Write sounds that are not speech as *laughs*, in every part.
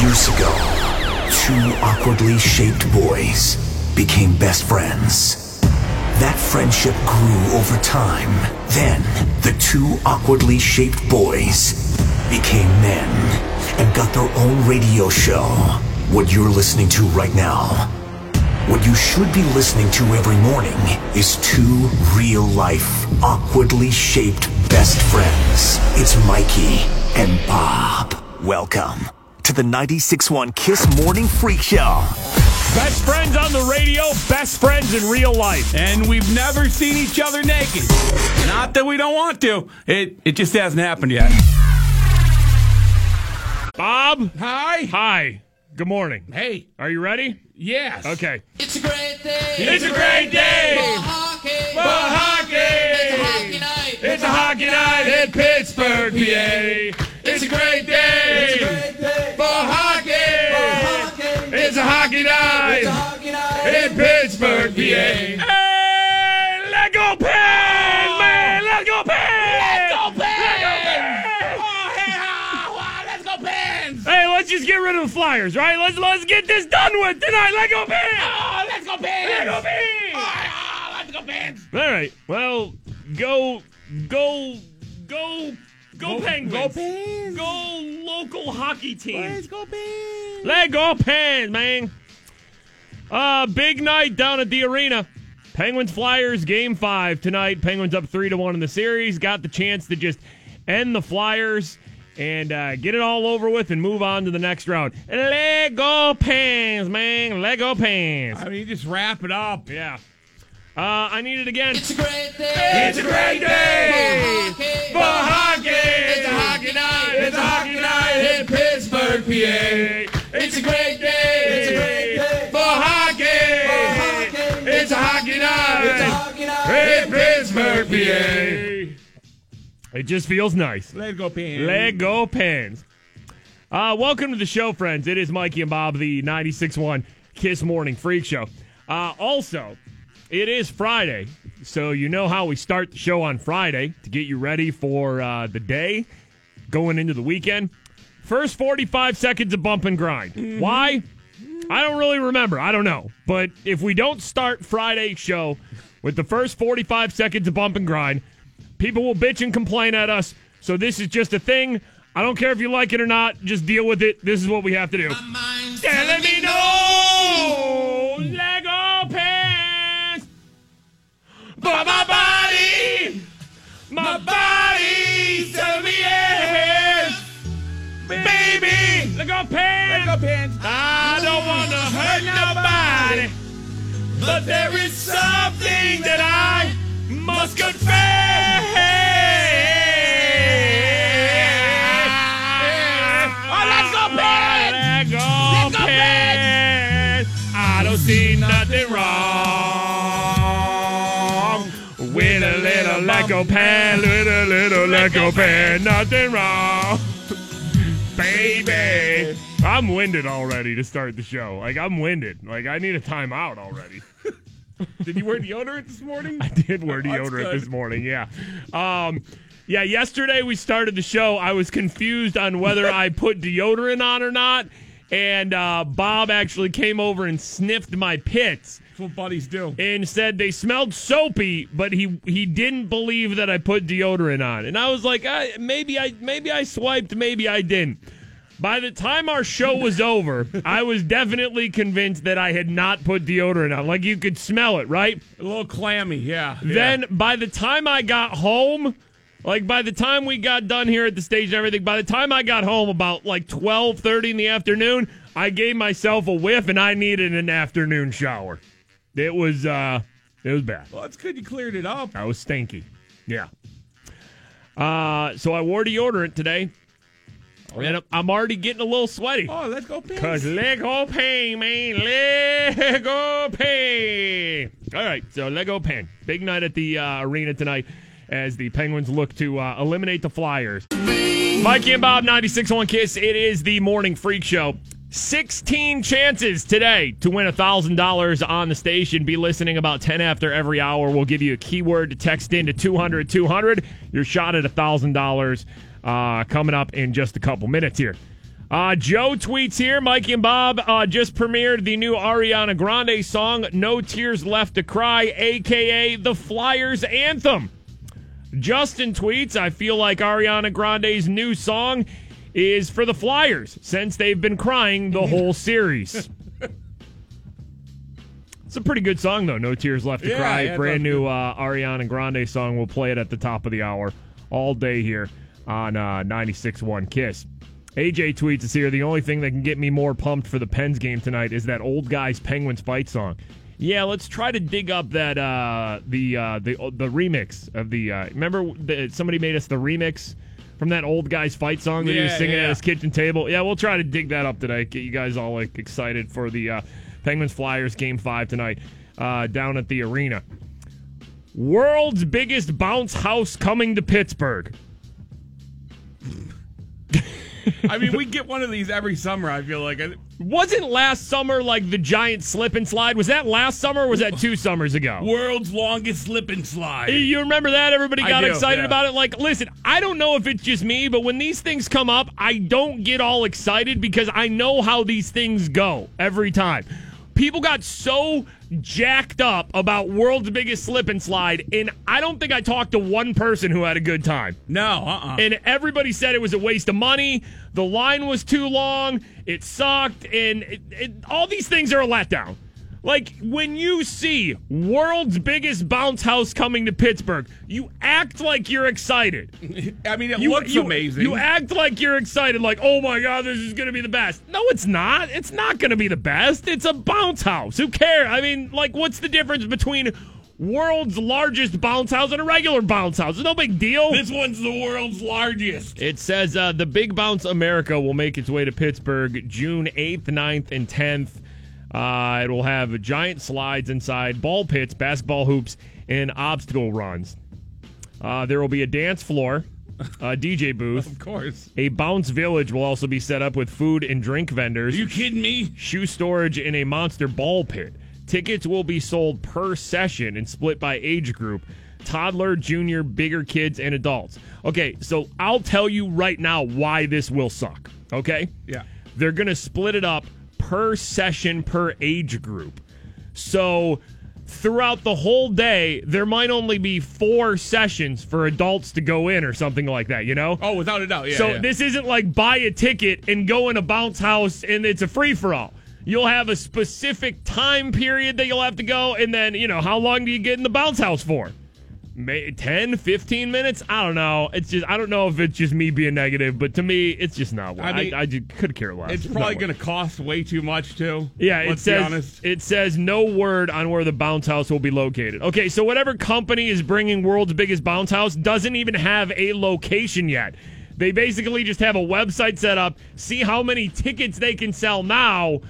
Years ago, two awkwardly shaped boys became best friends. That friendship grew over time. Then, the two awkwardly shaped boys became men and got their own radio show. What you're listening to right now. What you should be listening to every morning is two real life, awkwardly shaped best friends. It's Mikey and Bob. Welcome to the 96.1 Kiss Morning Freak Show. Best friends on the radio, best friends in real life. And we've never seen each other naked. Not that we don't want to. It it just hasn't happened yet. Bob, Hi. hi. Good morning. Hey. Are you ready? Yes. Okay. It's a great day. It's a great day for hockey. for hockey. It's a hockey night. It's a hockey night in Pittsburgh, PA. It's a great day It's a great day hockey night It's a hockey night. in Pittsburgh, PA. Hey, let go Pens, man! Let go Pens! Let go Pens! Oh, hey, ah, wow, let's go Pens. Hey, let's just get rid of the Flyers, right? Let's let's get this done with tonight. Let go Pens! Oh, let's go Pens. Let go Pens! Ah, let's go Pens. All right. Well, go, go, go, go, Go- Penguins. go Pens. Go local hockey team. Let's go Pens. Let go Pens, man. Uh, big night down at the arena. Penguins Flyers game five tonight. Penguins up three to one in the series. Got the chance to just end the Flyers and uh, get it all over with and move on to the next round. Let go Pens, man. Let go Pens. I mean, just wrap it up. Yeah. Uh, I need it again. It's a great day. It's a great day hockey. for hockey. It's a hockey night. It's a hockey night in Pittsburgh, PA. It's a great day. It's a great day for hockey. hockey. It's a hockey night. It's a hockey night. in Pittsburgh, PA. It just feels nice. Let's go Pens. Let go pens. Uh, welcome to the show, friends. It is Mikey and Bob, the 96.1 Kiss Morning Freak Show. Uh, also, it is Friday, so you know how we start the show on Friday to get you ready for uh, the day going into the weekend. First 45 seconds of bump and grind. Why? I don't really remember. I don't know. But if we don't start Friday's show with the first 45 seconds of bump and grind, people will bitch and complain at us. So this is just a thing. I don't care if you like it or not. Just deal with it. This is what we have to do. But my body, my body telling me yes. Baby, Lego Let's pants. go Pens. I don't want to hurt nobody, but there is something that I must confess. Lego with a little Lego pen, nothing wrong baby. I'm winded already to start the show. Like I'm winded. Like I need a timeout already. Did you wear deodorant this morning? *laughs* I did wear *laughs* deodorant this morning. Yeah. Um, yeah. Yesterday we started the show. I was confused on whether I *laughs* put deodorant on or not, and uh, Bob actually came over and sniffed my pits That's what buddies do. and said they smelled soapy, but he he didn't believe that I put deodorant on, and I was like, I, maybe I maybe I swiped, maybe I didn't. By the time our show was over, *laughs* I was definitely convinced that I had not put deodorant on. Like you could smell it, right? A little clammy, yeah. Then by the time I got home, like by the time we got done here at the stage and everything, by the time I got home about like twelve thirty in the afternoon, I gave myself a whiff and I needed an afternoon shower. It was uh it was bad. Well, that's good you cleared it up. I was stinky. Yeah. Uh so I wore deodorant today. And I'm already getting a little sweaty. Oh, let's go Pens. Cause Lego pain, man, Lego pain. All right, so Lego pain. Big night at the uh, arena tonight as the Penguins look to uh, eliminate the Flyers. Mikey and Bob, 96.1 Kiss. It is the morning freak show. 16 chances today to win $1,000 on the station. Be listening about 10 after every hour. We'll give you a keyword to text in to 200 200. Your shot at $1,000 uh, coming up in just a couple minutes here. Uh, Joe tweets here Mikey and Bob uh, just premiered the new Ariana Grande song, No Tears Left to Cry, aka the Flyers Anthem. Justin tweets I feel like Ariana Grande's new song is for the Flyers since they've been crying the *laughs* whole series. It's a pretty good song, though. No Tears Left to Yeah, Cry. yeah, Brand new uh, Ariana Grande song. We'll play it at the top of the hour all day here on uh, 96.1 Kiss. AJ tweets us here. The only thing that can get me more pumped for the Pens game tonight is that old guys Penguins fight song. Yeah, let's try to dig up that uh, the uh, the the remix of the. Uh, remember, the, somebody made us the remix from that old guys fight song that he was Yeah, singing at his kitchen table. Yeah, we'll try to dig that up today. Get you guys all like excited for the uh, Penguins Flyers game five tonight uh, down at the arena. World's biggest bounce house coming to Pittsburgh. *laughs* I mean, we get one of these every summer. I feel like. Wasn't last summer like the giant slip and slide? Was that last summer or was that two summers ago? World's longest slip and slide. You remember that? Everybody I got do, excited yeah. about it. Like, listen, I don't know if it's just me, but when these things come up, I don't get all excited because I know how these things go every time. People got so jacked up about world's biggest slip and slide, and I don't think I talked to one person who had a good time. No, uh uh And everybody said it was a waste of money. The line was too long. It sucked. And it, it, all these things are a letdown. Like when you see world's biggest bounce house coming to Pittsburgh, you act like you're excited. *laughs* I mean, it You, looks you- amazing. You act like you're excited, like, oh my God, this is going to be the best. No, it's not. It's not going to be the best. It's a bounce house. Who cares? I mean, like, what's the difference between world's largest bounce house and a regular bounce house? It's no big deal. this one's the world's largest. It says uh, the Big Bounce America will make its way to Pittsburgh June 8th, 9th, and 10th. Uh, it will have giant slides inside, ball pits, basketball hoops, and obstacle runs. Uh, there will be a dance floor, a DJ *laughs* booth. Of course. A bounce village will also be set up with food and drink vendors, Are you kidding me? shoe storage, and a monster ball pit. Tickets will be sold per session and split by age group toddler, junior, bigger kids, and adults. Okay, so I'll tell you right now why this will suck. Okay? Yeah. They're going to split it up per session per age group. So throughout the whole day, there might only be four sessions for adults to go in or something like that, you know? Oh, without a doubt. Yeah. so yeah. this isn't like buy a ticket and go in a bounce house and it's a free for all. You'll have a specific time period that you'll have to go, and then, you know, how long do you get in the bounce house for? May 10, 15 minutes? I don't know. It's just, I don't know if it's just me being negative, but to me, it's just not. I, I mean, I, just could care less. It's not probably going to cost way too much too. yeah, it says honest. it says no word on where the bounce house will be located. Okay, so whatever company is bringing world's biggest bounce house doesn't even have a location yet. They basically just have a website set up, see how many tickets they can sell now,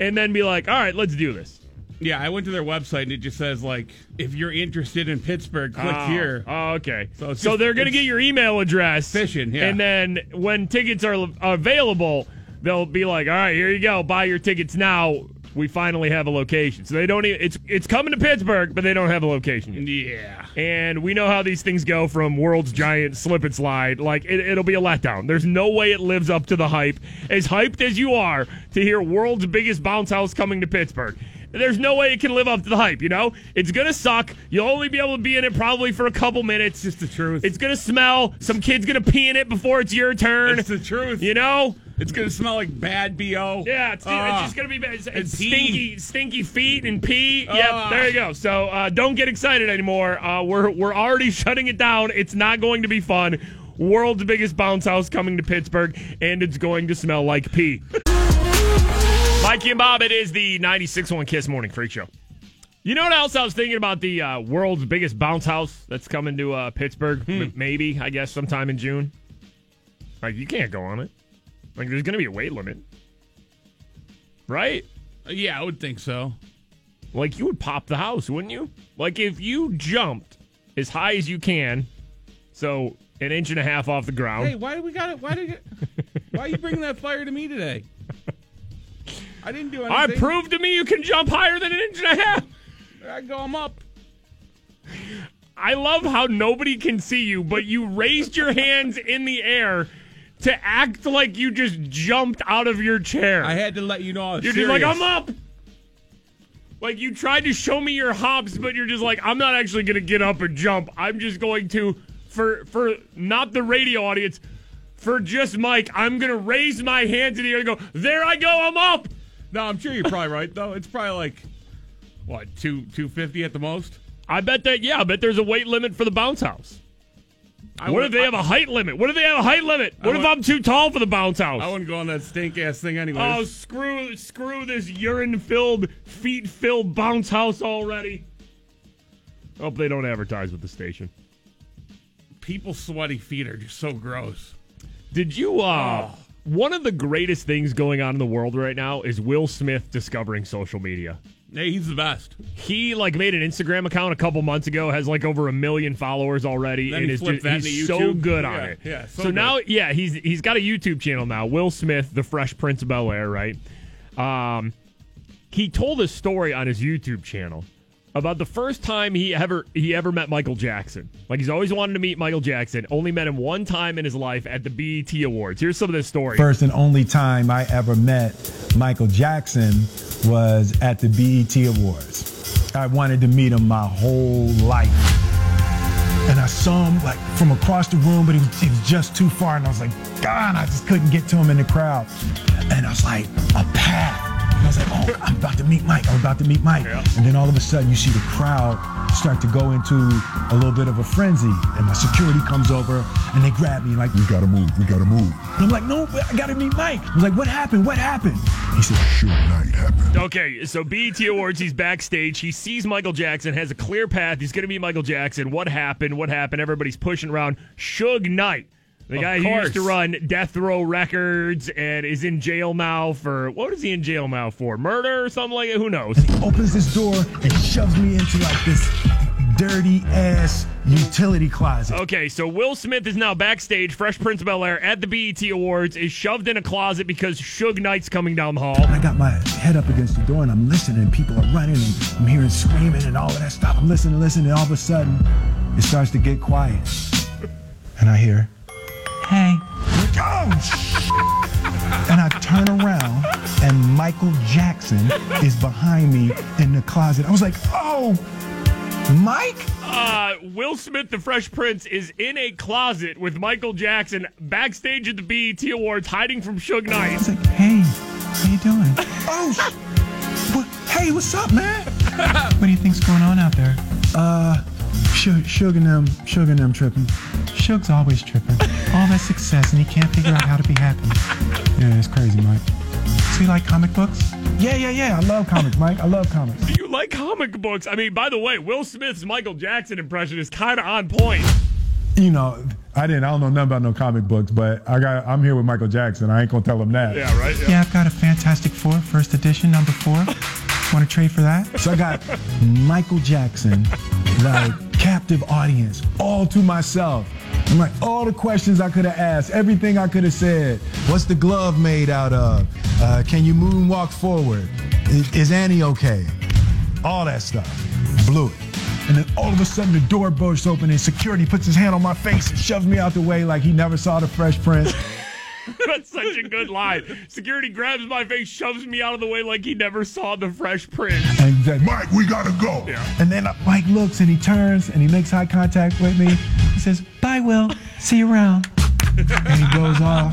and then be like, "All right, let's do this." Yeah, I went to their website and it just says like, if you're interested in Pittsburgh, click Oh, here. Oh, okay. So, So just- they're going to get your email address. fishing, yeah. And then when tickets are available, they'll be like, "All right, here you go. Buy your tickets now. We finally have a location." So they don't even it's it's coming to Pittsburgh, but they don't have a location yet. Yeah. And we know how these things go from world's giant slip and slide. Like it, it'll be a letdown. There's no way it lives up to the hype. As hyped as you are to hear world's biggest bounce house coming to Pittsburgh. There's no way it can live up to the hype, you know? It's gonna suck. You'll only be able to be in it probably for a couple minutes. It's just the truth. It's gonna smell. Some kid's gonna pee in it before it's your turn. It's the truth. You know? It's gonna smell like bad bo. Yeah, it's, Ah. it's just gonna be bad. It's, it's pee. stinky, stinky feet and pee. Yep, Ah. there you go. So uh, don't get excited anymore. Uh, we're we're already *laughs* shutting it down. It's not going to be fun. World's biggest bounce house coming to Pittsburgh, and it's going to smell like pee. *laughs* Mikey and Bob, it is the 96.1 Kiss Morning Freak Show. You know what else I was thinking about the uh, world's biggest bounce house that's coming to uh, Pittsburgh? Hmm. M- maybe, I guess, sometime in June. Like, you can't go on it. Like, there's going to be a weight limit. Right? Yeah, I would think so. Like, you would pop the house, wouldn't you? Like, if you jumped as high as you can, so an inch and a half off the ground. Hey, why do we got it? Why did? Why are you bringing that fire to me today? I didn't do anything. prove to me you can jump higher than an inch and a half. I go, I'm up. I love how nobody can see you, but you raised your hands in the air to act like you just jumped out of your chair. I had to let you know. I You're just serious. like, I'm up. Like you tried to show me your hops, but you're just like, I'm not actually gonna get up and jump. I'm just going to for for not the radio audience, for just Mike, I'm gonna raise my hands in the air and go, there I go, I'm up. No, I'm sure you're probably right though. It's probably like what two two fifty at the most. I bet that yeah, I bet there's a weight limit for the bounce house. I What if they have a height limit? What if they have a height limit? What if I'm too tall for the bounce house? I wouldn't go on that stink ass thing anyway. Oh, screw screw this urine filled, feet filled bounce house already. Hope they don't advertise with the station. People's sweaty feet are just so gross. Did you uh one of the greatest things going on in the world right now is Will Smith discovering social media. Hey, he's the best. He like made an Instagram account a couple months ago, has like over a million followers already, Then and is just, he's so good on Yeah, it. yeah, so so now, yeah, he's he's got a YouTube channel now. Will Smith, the Fresh Prince of Bel Air, right? Um, he told a story on his YouTube channel about the first time he ever he ever met Michael Jackson. Like he's always wanted to meet Michael Jackson. Only met him one time in his life at the BET Awards. Here's some of this story. First and only time I ever met Michael Jackson was at the BET Awards. I wanted to meet him my whole life. And I saw him like from across the room, but he was, he was just too far. And I was like, God, I just couldn't get to him in the crowd. And I was like, a path. And I was like, oh, I'm about to meet Mike. I'm about to meet Mike. And then all of a sudden, you see the crowd start to go into a little bit of a frenzy. And my security comes over and they grab me like, we gotta move, we gotta move. And I'm like, no, I gotta meet Mike. I was like, what happened? What happened? He said, Suge Knight happened. Okay, so BET Awards, he's backstage. He sees Michael Jackson, has a clear path. He's going to meet Michael Jackson. What happened? What happened? Everybody's pushing around. Suge Knight, the Of guy who used to run Death Row Records and is in jail now for what is he in jail now for? Murder or something like it? Who knows? He opens this door and shoves me into like this dirty ass utility closet. Okay, so Will Smith is now backstage, Fresh Prince of Bel Air at the BET Awards, is shoved in a closet because Suge Knight's coming down the hall. I got my head up against the door and I'm listening. and People are running and I'm hearing screaming and all of that stuff. I'm listening, listening, and all of a sudden it starts to get quiet. And I hear, hey. Oh, and I turn around and Michael Jackson is behind me in the closet. I was like, oh, Mike? Uh, Will Smith, the Fresh Prince, is in a closet with Michael Jackson backstage at the BET Awards, hiding from Suge Knight. I Knight. was like, hey, how you doing? oh, sh- what, hey, what's up, man? what do you think's going on out there? Uh, Suge, Suge and them, Suge and them tripping. Suge's always tripping. All that success, and he can't figure out how to be happy. Yeah, it's crazy, Mike. So you like comic books? Yeah, yeah, yeah. I love comics, Mike. I love comics. Do you like comic books? I mean, by the way, Will Smith's Michael Jackson impression is kind of on point. You know, I didn't. I don't know nothing about no comic books, but I got. I'm here with Michael Jackson. I ain't gonna tell him that. Yeah, right? Yeah, I've got a Fantastic Four, first edition, number four. Want to trade for that? So I got Michael Jackson, like captive audience, all to myself. I'm like, all the questions I could have asked, everything I could have said. What's the glove made out of? Uh, can you moonwalk forward? Is, is Annie okay? All that stuff. Blew it. And then all of a sudden the door bursts open and security puts his hand on my face and shoves me out the way like he never saw the Fresh Prince. *laughs* *laughs* That's such a good line. Security grabs my face, shoves me out of the way like he never saw the Fresh Prince. And he's like, Mike, we gotta go. And then uh, Mike looks and he turns and he makes eye contact with me. He says, Bye, Will. See you around. And he goes off.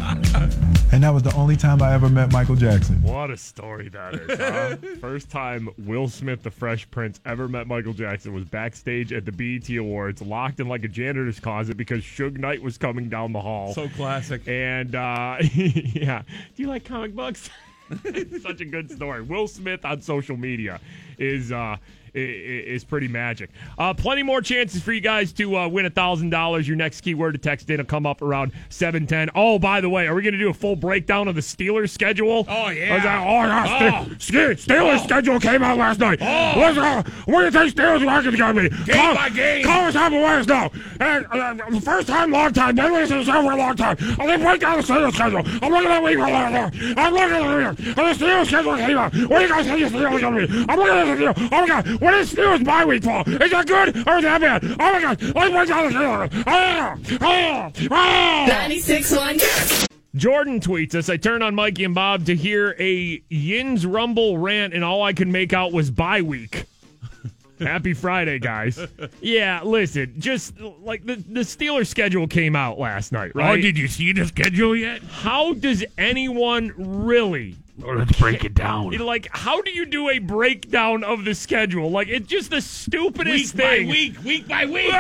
And that was the only time I ever met Michael Jackson. What a story that is, huh? *laughs* First time Will Smith, the Fresh Prince, ever met Michael Jackson was backstage at the BET Awards, locked in like a janitor's closet because Suge Knight was coming down the hall. So classic. And uh, *laughs* yeah, do you like comic books? *laughs* Such a good story. Will Smith on social media is uh, i- i- is pretty magic. Uh, plenty more chances for you guys to uh, win a thousand dollars. Your next keyword to text in will come up around seven ten. Oh, by the way, are we going to do a full breakdown of the Steelers schedule? Oh, yeah. Like, oh yeah, Oh. Ste- Ste- Steelers schedule came out last night. Oh. Uh, what do you think Steelers record going to be? Game call, by game. Call us up and let us know. And, uh, first time, long time. Been listening to the show for a long time. I'm going to break down the Steelers schedule. I'm looking at the week. I'm looking at the week. And the Steelers schedule came out. What do you guys think the Steelers going to be? I'm looking at the Steelers. Oh my God. What is Steelers bye week for? Is that good or is that bad? Oh my God. Oh my god! down the Steelers. Ah, ah, ah. 96.1. Jordan tweets us. I turn on Mikey and Bob to hear a Yins Rumble rant, and all I could make out was bye week. *laughs* Happy Friday, guys. Yeah, listen, just like the, the Steelers schedule came out last night, right? Oh, did you see the schedule yet? How does anyone really Let's *laughs* break it down. like how do you do a breakdown of the schedule? Like it's just the stupidest Week by thing. week, week by week.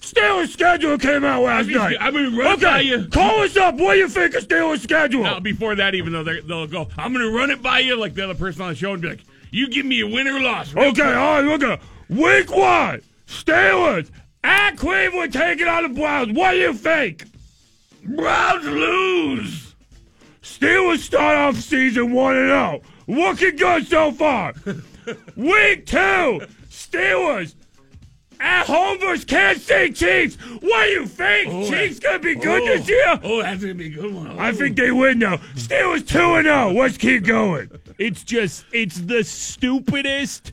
Steelers schedule came out last I mean, I mean, run it by you. call us up. What do you think of Steelers schedule? Now, before that, even though they're- they'll go, I'm going to run it by you like the other person on the show and be like, you give me a win or loss. real Okay, all right, look at week one. Steelers at Cleveland taking on the Browns. What do you think? Browns lose. Steelers start off season one and zero. Looking good so far. *laughs* Week two, Steelers at home versus Kansas City Chiefs. What do you think? Oh, Chiefs gonna be good oh, this year? Oh, that's going to be a good one. I think oh. they win now. Steelers two and zero. Let's keep going. It's just, it's the stupidest.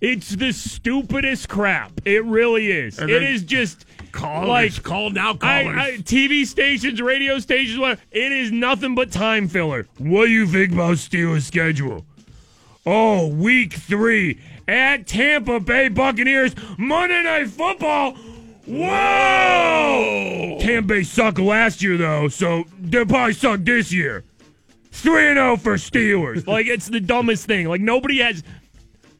It's the stupidest crap. It really is. And It then is just Callers, like call now I, callers. I, TV stations, radio stations, whatever. It is nothing but time filler. What do you think about Steelers' schedule? Oh, week three at Tampa Bay Buccaneers, Monday Night Football. Whoa! Tampa Bay sucked last year though, so they'll probably suck this year. Three and zero for Steelers. *laughs* like it's the dumbest thing. Like nobody has.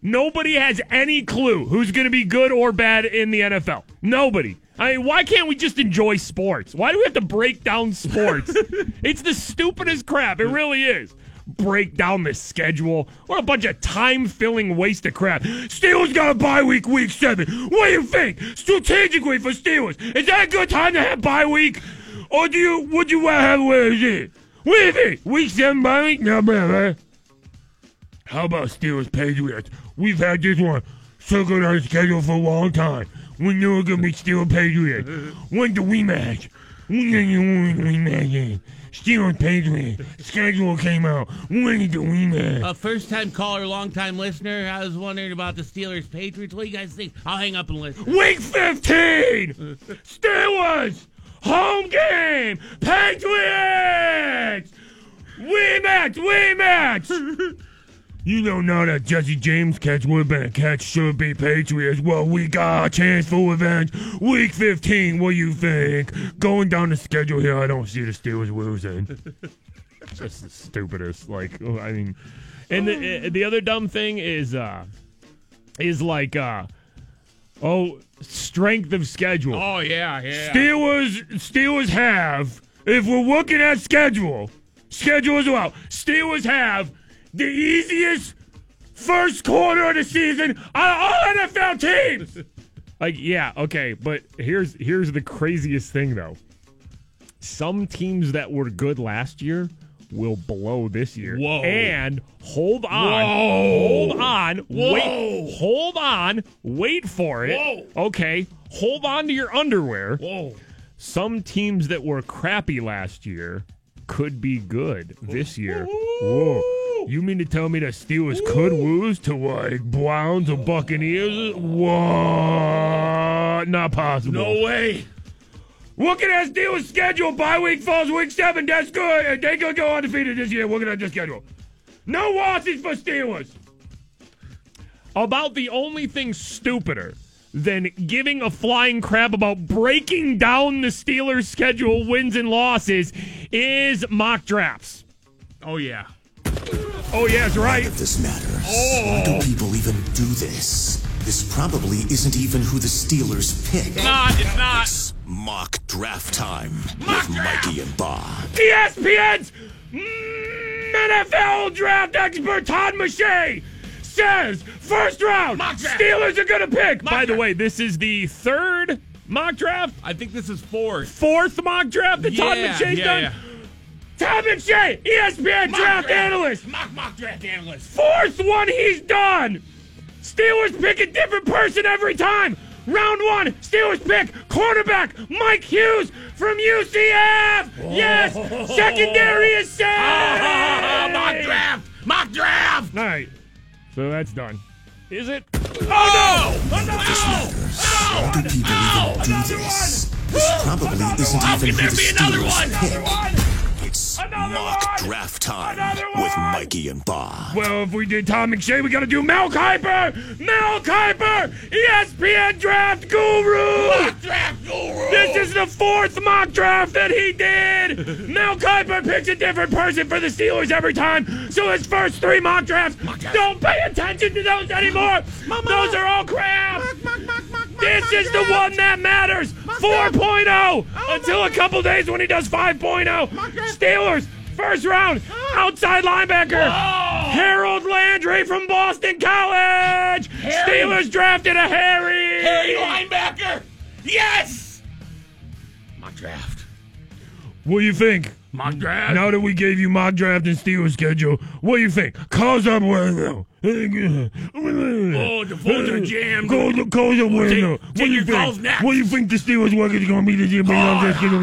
Nobody has any clue who's going to be good or bad in the NFL. Nobody. I mean, why can't we just enjoy sports? Why do we have to break down sports? *laughs* it's the stupidest crap. It really is. Break down the schedule. What a bunch of time filling waste of crap. Steelers got a bye week, week seven. What do you think? Strategically for Steelers, is that a good time to have bye week? Or do you would you rather have where is it? What do you think? Week seven bye week? No, man. How about Steelers Patriots? We've had this one circled on the schedule for a long time. We knew it was gonna be Steelers Patriots. When the rematch? When did you win the rematch? Steelers Patriots. Schedule came out. When did the rematch? A first time caller, long time listener. I was wondering about the Steelers Patriots. What do you guys think? I'll hang up and listen. Week 15! Steelers! Home game! Patriots! Rematch! Rematch! *laughs* You don't know that Jesse James catch would have been a catch should be Patriots. Well, we got a chance for revenge. Week 15, what do you think? Going down the schedule here, I don't see the Steelers losing. *laughs* Just the stupidest. Like, oh, I mean, and the, the other dumb thing is, uh, is like, uh, oh, strength of schedule. Oh, yeah, yeah. Steelers Steelers have, if we're looking at schedule, schedule as well, Steelers have the easiest first quarter of the season on all NFL teams. Like, yeah, okay, but here's here's the craziest thing though. Some teams that were good last year will blow this year. Whoa. And hold on. Whoa. Hold on. Whoa. Wait. Hold on. Wait for it. Whoa. Okay. Hold on to your underwear Whoa. some teams that were crappy last year could be good this year. Whoa. You mean to tell me the Steelers could lose to like Browns or Buccaneers? What? Not possible. No way. Looking at Steelers' schedule, bye week falls week seven. That's good. They could go undefeated this year. Looking at the schedule. No losses for Steelers. About the only thing stupider than giving a flying crap about breaking down the Steelers' schedule, wins and losses, is mock drafts. Oh, yeah. Oh, yeah, that's right. If this matters, Oh. why do people even do this? This probably isn't even who the Steelers pick. Not, it's not. It's mock draft time with Mikey and Bob. ESPN's NFL draft expert Todd McShay says first round Mock draft. Steelers are going to pick. Mock By the way, this is the third mock draft, I think this is fourth. fourth mock draft that Todd yeah, McShay's yeah, done. yeah. Todd McShay, ESPN Mock draft analyst, Mock, mock draft analyst. fourth one he's done. Steelers pick a different person every time. Round one, Steelers pick cornerback Mike Hughes from UCF. Yes, secondary is *laughs* set. Ah, mock draft. Mock draft. All right, so that's done. Is it? Oh, no. This matters. Do people even do this? This probably isn't How even who the be another one? pick. It's Another mock one! draft time Another with one! Mikey and Bob. Well, if we did Tom McShay, we gotta do Mel Kiper! Mel Kiper! ESPN Draft Guru! Draft guru. This is the fourth mock draft that he did! Mel Kiper picks a different person for the Steelers every time, so his first three mock drafts, don't pay attention to those anymore! Those are all crap! This is the one that matters! 4.0! Until a couple days when he does 5.0! Steelers, first round, outside linebacker! Harold Landry from Boston College! Steelers drafted a Harry! Harry linebacker. Yes. Mock draft. What do you think? Mock draft. Now that we gave you mock draft and Steelers schedule, what do you think? Cause up window. Oh, the phones are jammed. Cause, cause up window. Take- What take do you your think? next. What do you think the Steelers work is going to be this year? based on this schedule?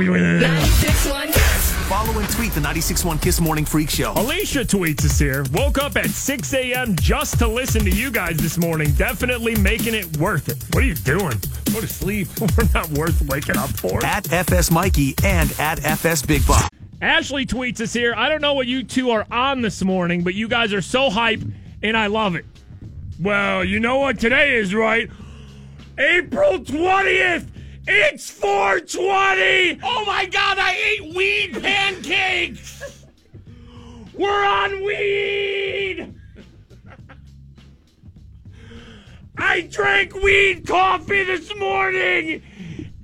Follow and tweet the 96.1 Kiss Morning Freak Show. Alicia tweets us here. Woke up at 6 a.m. just to listen to you guys this morning. Definitely making it worth it. What are you doing? Go to sleep. *laughs* We're not worth waking up for. At FS Mikey and at FS Big Bob. Ashley tweets us here. I don't know what you two are on this morning, but you guys are so hype, and I love it. Well, you know what today is, right? April 20th! It's 420! Oh my God! I ate weed pancakes. We're on weed! I drank weed coffee this morning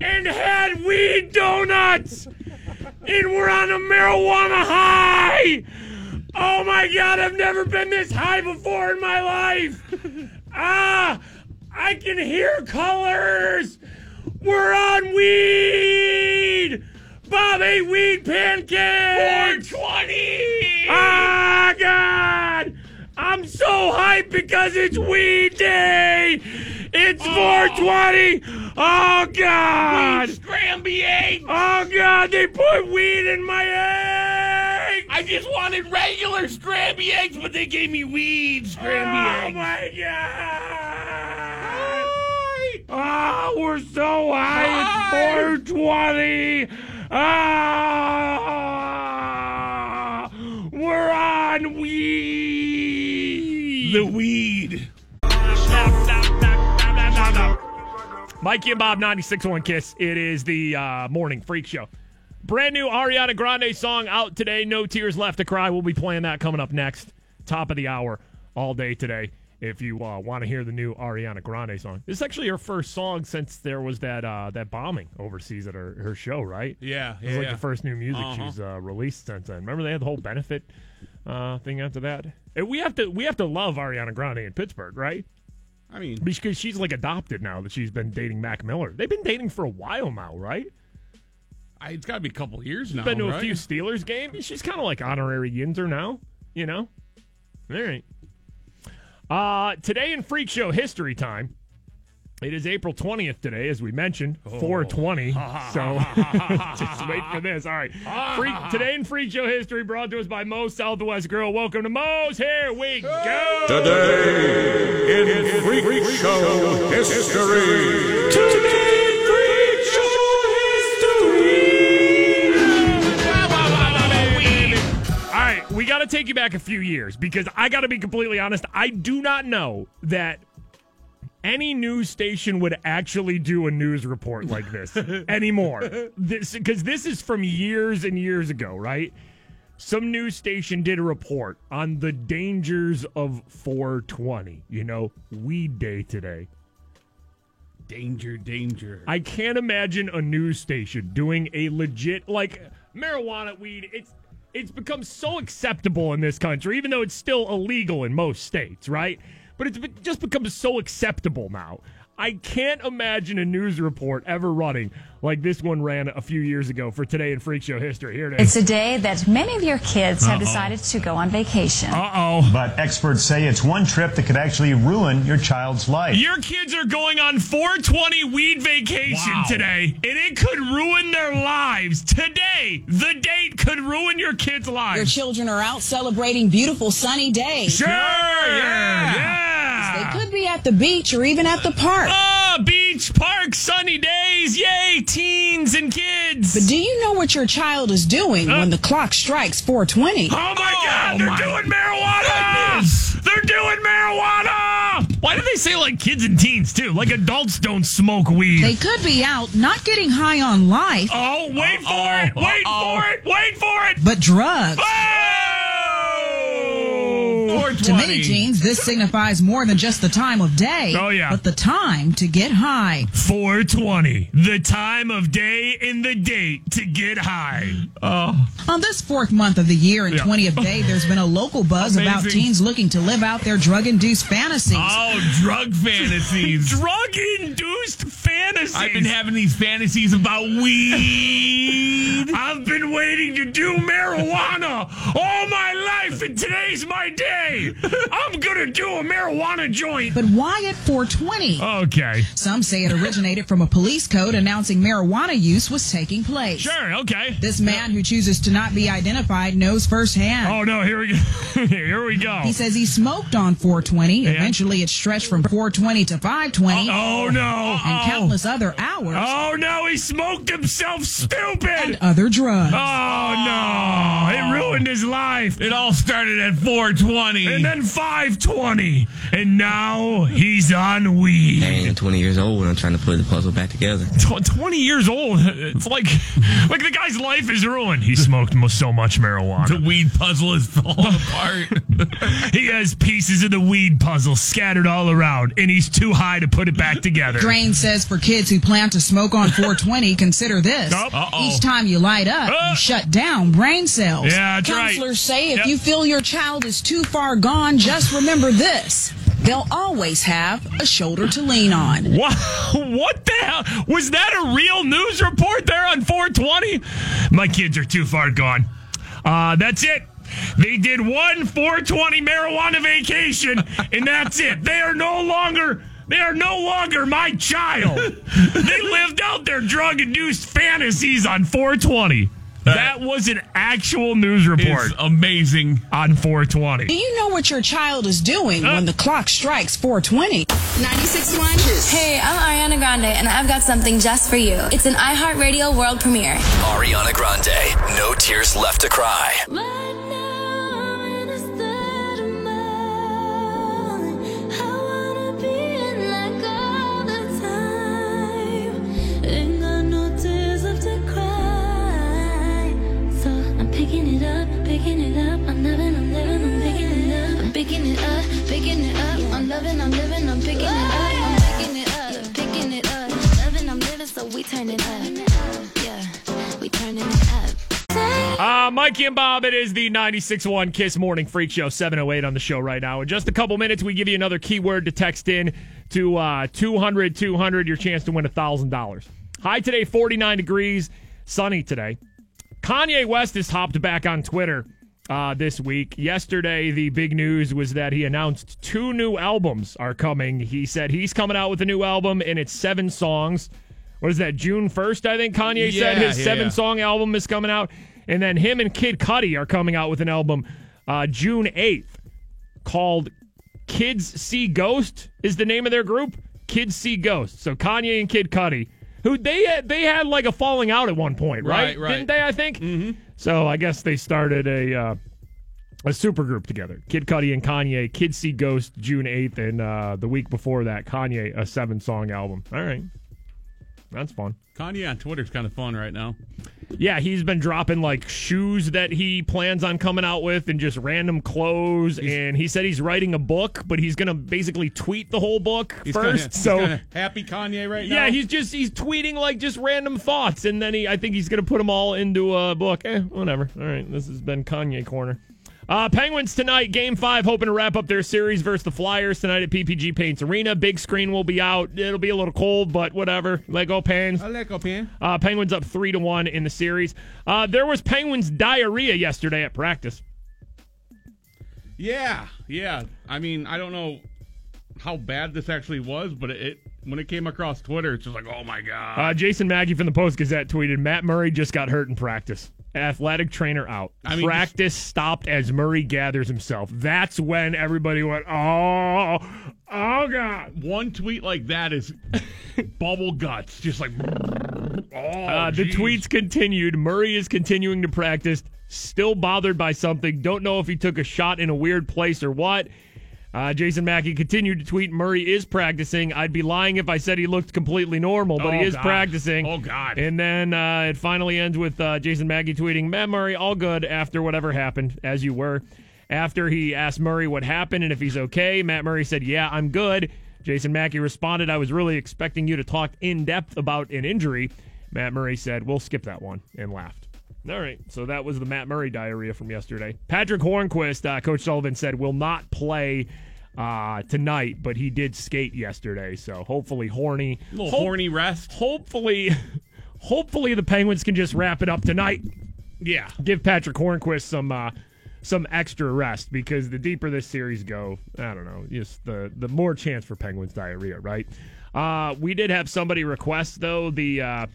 and had weed donuts! And we're on a marijuana high! Oh my god, I've never been this high before in my life! *laughs* Ah! I can hear colors! We're on weed! Bob ate weed pancakes! 420. Ah, God! I'm so hyped because it's weed day! It's 420! Oh, God! Scramby egg. Oh, God, they put weed in my egg! I just wanted regular scramby eggs, but they gave me weed scramby Oh, eggs. my God! Oh, we're so high! It's 420! Ah! We're on weed! The weed. Mikey and Bob, 96.1 Kiss. It is the uh, morning freak show. Brand new Ariana Grande song out today. No Tears Left to Cry. We'll be playing that coming up next. Top of the hour all day today. If you uh, want to hear the new Ariana Grande song, this is actually her first song since there was that uh, that bombing overseas at her, her show, right? Yeah, It was yeah, like yeah. the first new music Uh-huh. she's uh, released since then. Remember they had the whole benefit uh, thing after that. And we have to we have to love Ariana Grande in Pittsburgh, right? I mean, because she's like adopted now that she's been dating Mac Miller. They've been dating for a while now, right? I, it's got to be a couple years now. been to a few Steelers games. She's kind of like honorary Yinzer now, you know. All right. Uh, today in Freak Show history time. It is April 20th today, as we mentioned, 420. *laughs* So *laughs* just wait for this. All right. Freak, ah. today in Freak Show history brought to us by Moe's Southwest Grill. Welcome to Moe's. Here we go. Today in Freak, Freak Show history. All right, we got to take you back a few years because I got to be completely honest. I do not know that any news station would actually do a news report like this *laughs* anymore. This because this is from years and years ago, right? Some news station did a report on the dangers of 420. You know, weed day today. Danger, danger. I can't imagine a news station doing a legit like marijuana weed. It's it's become so acceptable in this country, even though it's still illegal in most states, right? But it's just become so acceptable now. I can't imagine a news report ever running like this one ran a few years ago for today in Freak Show history. Here it is. It's a day that many of your kids have decided to go on vacation. Uh oh. But experts say it's one trip that could actually ruin your child's life. Your kids are going on 420 weed vacation Wow. today, and it could ruin their lives. Today, the date could ruin your kids' lives. Your children are out celebrating beautiful sunny days. Sure, yeah, yeah. yeah. They could be at the beach or even at the park. Ah, beach beach, park, sunny days. Yay, teens and kids. But do you know what your child is doing when the clock strikes 420? Oh my God, they're doing marijuana! They're doing marijuana! Why do they say like kids and teens too? Like adults don't smoke weed. They could be out not getting high on life, oh, wait for it! Wait for it! Wait for it! but drugs. Oh! To many teens, this signifies more than just the time of day. Oh, yeah. But the time to get high. 420, the time of day and the date to get high. Oh, On this fourth month of the year and Yeah. 20th *laughs* day, there's been a local buzz about teens looking to live out their drug induced fantasies. Oh, drug fantasies. *laughs* drug induced fantasies. I've been having these fantasies about weed. *laughs* I've been waiting to do marijuana all my life, and today's my day. I'm gonna do a marijuana joint. But why at 420? Okay. Some say it originated from a police code announcing marijuana use was taking place. Sure, okay. This man who chooses to not be identified knows firsthand. Oh no, here we go. *laughs* here we go. He says he smoked on 420. Eventually, it stretched from 420 to 520 Oh no. and countless other hours Oh no, he smoked himself stupid. and other drugs. Oh no, it ruined his life. It all started at 420. And then 520. And now he's on weed. I ain't 20 years old and I'm trying to put the puzzle back together. Tw- 20 years old. It's like *laughs* like the guy's life is ruined. He smoked mo- so much marijuana. the weed puzzle is falling apart. *laughs* He has pieces of the weed puzzle scattered all around, and he's too high to put it back together. Drain says for kids who plan to smoke on 420, *laughs* consider this. Oh. Each time you light up, Ah. you shut down brain cells. Yeah, that's right. Counselors say if Yep. you feel your child is too far gone, just remember this. They'll always have a shoulder to lean on. *laughs* What, what the hell? Was that a real news report there on 420? My kids are too far gone. Uh, that's it. They did one 420 marijuana vacation, *laughs* and that's it. They are no longer. They are no longer my child. *laughs* they lived out their drug induced fantasies on 420. That was an actual news report it's amazing. on 420. Do you know what your child is doing when the clock strikes 420? 96.1 Hey, I'm Ariana Grande, and I've got something just for you. It's an iHeartRadio world premiere. Ariana Grande, No Tears Left to Cry. Picking picking it up. I'm loving, I'm living, I'm picking it up. I'm picking it up, picking it up. I'm loving, I'm living, I'm picking it up. I'm picking it up, picking it up. Loving, I'm living, so we turn it up. Yeah, we turning it up. Uh, Mikey and Bob, it is the 96.1 Kiss Morning Freak Show, 708 on the show right now. In just a couple minutes, we give you another keyword to text in to uh, 200 200, your chance to win $1,000. High today, 49 degrees, sunny today. Kanye West has hopped back on Twitter uh, this week. Yesterday, the big news was that he announced two new albums are coming. He said he's coming out with a new album, and it's seven songs. What is that, June 1st, I think Kanye said his yeah, seven yeah. song album is coming out. And then him and Kid Cudi are coming out with an album uh, June 8th called Kids See Ghost, is the name of their group. Kids See Ghost. So Kanye and Kid Cudi, who they had, they had like a falling out at one point, right? Right, right. Didn't they, I think? Mm-hmm. So I guess they started a. Uh, a super group together. Kid Cudi and Kanye. Kids See Ghost June 8th, and uh, the week before that, Kanye, a seven song album. All right. That's fun. Kanye on Twitter's kind of fun right now. Yeah, he's been dropping like shoes that he plans on coming out with and just random clothes. and he said he's writing a book, but he's going to basically tweet the whole book He's first. kinda, so. he's happy Kanye right now. yeah, he's just he's tweeting like just random thoughts, and then he I think he's gonna put them all into a book. Eh, whatever. All right, this has been Kanye corner. Uh, Penguins tonight, Game Five, hoping to wrap up their series versus the Flyers tonight at PPG Paints Arena. Big screen will be out. It'll be a little cold, but whatever. Lego Pens. I like Open. Uh, Penguins up three to one in the series. Uh, there was Penguins diarrhea yesterday at practice. Yeah, yeah. I mean, I don't know how bad this actually was, but it when it came across Twitter, it's just like, oh my god. Uh, Jason Mackey from the Post Gazette tweeted Matt Murray just got hurt in practice. athletic trainer out. I mean, Practice stopped as Murray gathers himself. That's when everybody went, oh, oh God. One tweet like that is *laughs* bubble guts, just like. *laughs* Oh, Uh, the tweets continued. Murray is continuing to practice, still bothered by something. Don't know if he took a shot in a weird place or what. Uh, Jason Mackey continued to tweet Murray is practicing. I'd be lying if I said he looked completely normal, but he Oh, is God. practicing. Oh, God. And then uh, it finally ends with uh, Jason Mackey tweeting, Matt Murray, all good after whatever happened, as you were. After he asked Murray what happened and if he's okay, Matt Murray said, Yeah, I'm good. Jason Mackey responded, I was really expecting you to talk in depth about an injury. Matt Murray said, We'll skip that one, and laughed. All right, so that was the Matt Murray diarrhea from yesterday. Patrick Hornqvist, uh, Coach Sullivan said, will not play uh, tonight, but he did skate yesterday, so hopefully horny. little Hope- horny rest. Hopefully, hopefully the Penguins can just wrap it up tonight. Yeah. Give Patrick Hornqvist some uh, some extra rest because the deeper this series go, I don't know, just the the more chance for Penguins diarrhea, right? Uh, we did have somebody request though the uh,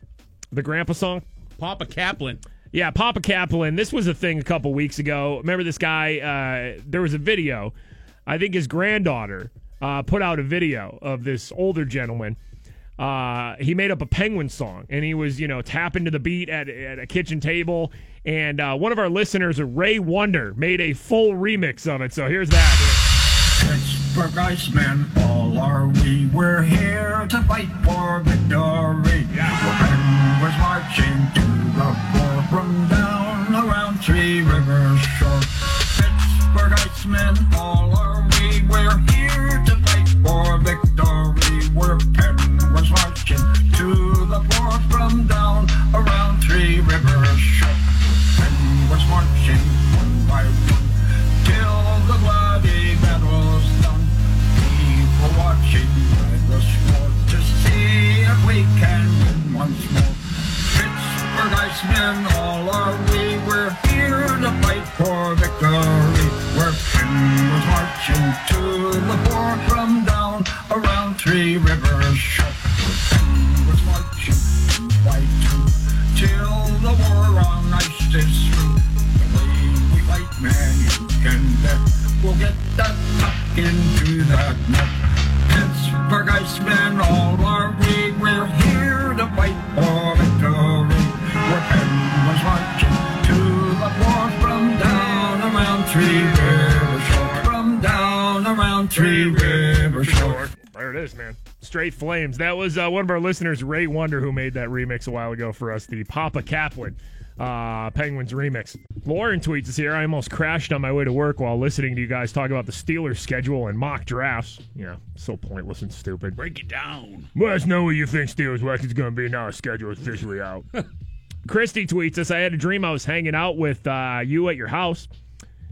the Grandpa song. Papa Kaplan. Yeah, Papa Kaplan. This was a thing a couple weeks ago. Remember this guy? Uh, there was a video. I think his granddaughter uh, put out a video of this older gentleman. Uh, he made up a penguin song and he was, you know, tapping to the beat at, at a kitchen table. And uh, one of our listeners, Ray Wonder, made a full remix of it. So here's that. Pittsburgh Icemen, all are we. We're here to fight for victory. We're Penguins marching to the floor from down around Three Rivers Shore. Pittsburgh Icemen, all are we. We're here to fight for victory. We're Penguins marching to the floor from down around Three Rivers Shore. Penguins marching one by one till the bloody battle's done. People watching by the sport to see if we can win once more. Pittsburgh Icemen, all are we. We're here to fight for victory. We're Penguins marching to the fore from down around Three Rivers Shore. Penguins marching two by two till the war on ice is through. The way we fight, man, you can bet we'll get that puck into that net. Pittsburgh Icemen, all are we. We're here to fight for victory. Three River Shore. From down around Three River Shore. There it is, man. Straight flames. That was uh, one of our listeners, Ray Wonder, who made that remix a while ago for us, the Papa Kaplan uh, Penguins remix. Lauren tweets us here. I almost crashed on my way to work while listening to you guys talk about the Steelers schedule and mock drafts. Yeah, so pointless and stupid. Break it down. Let us know what you think Steelers record's going to be now. Our schedule is officially out. *laughs* Christy tweets us I had a dream I was hanging out with uh, you at your house.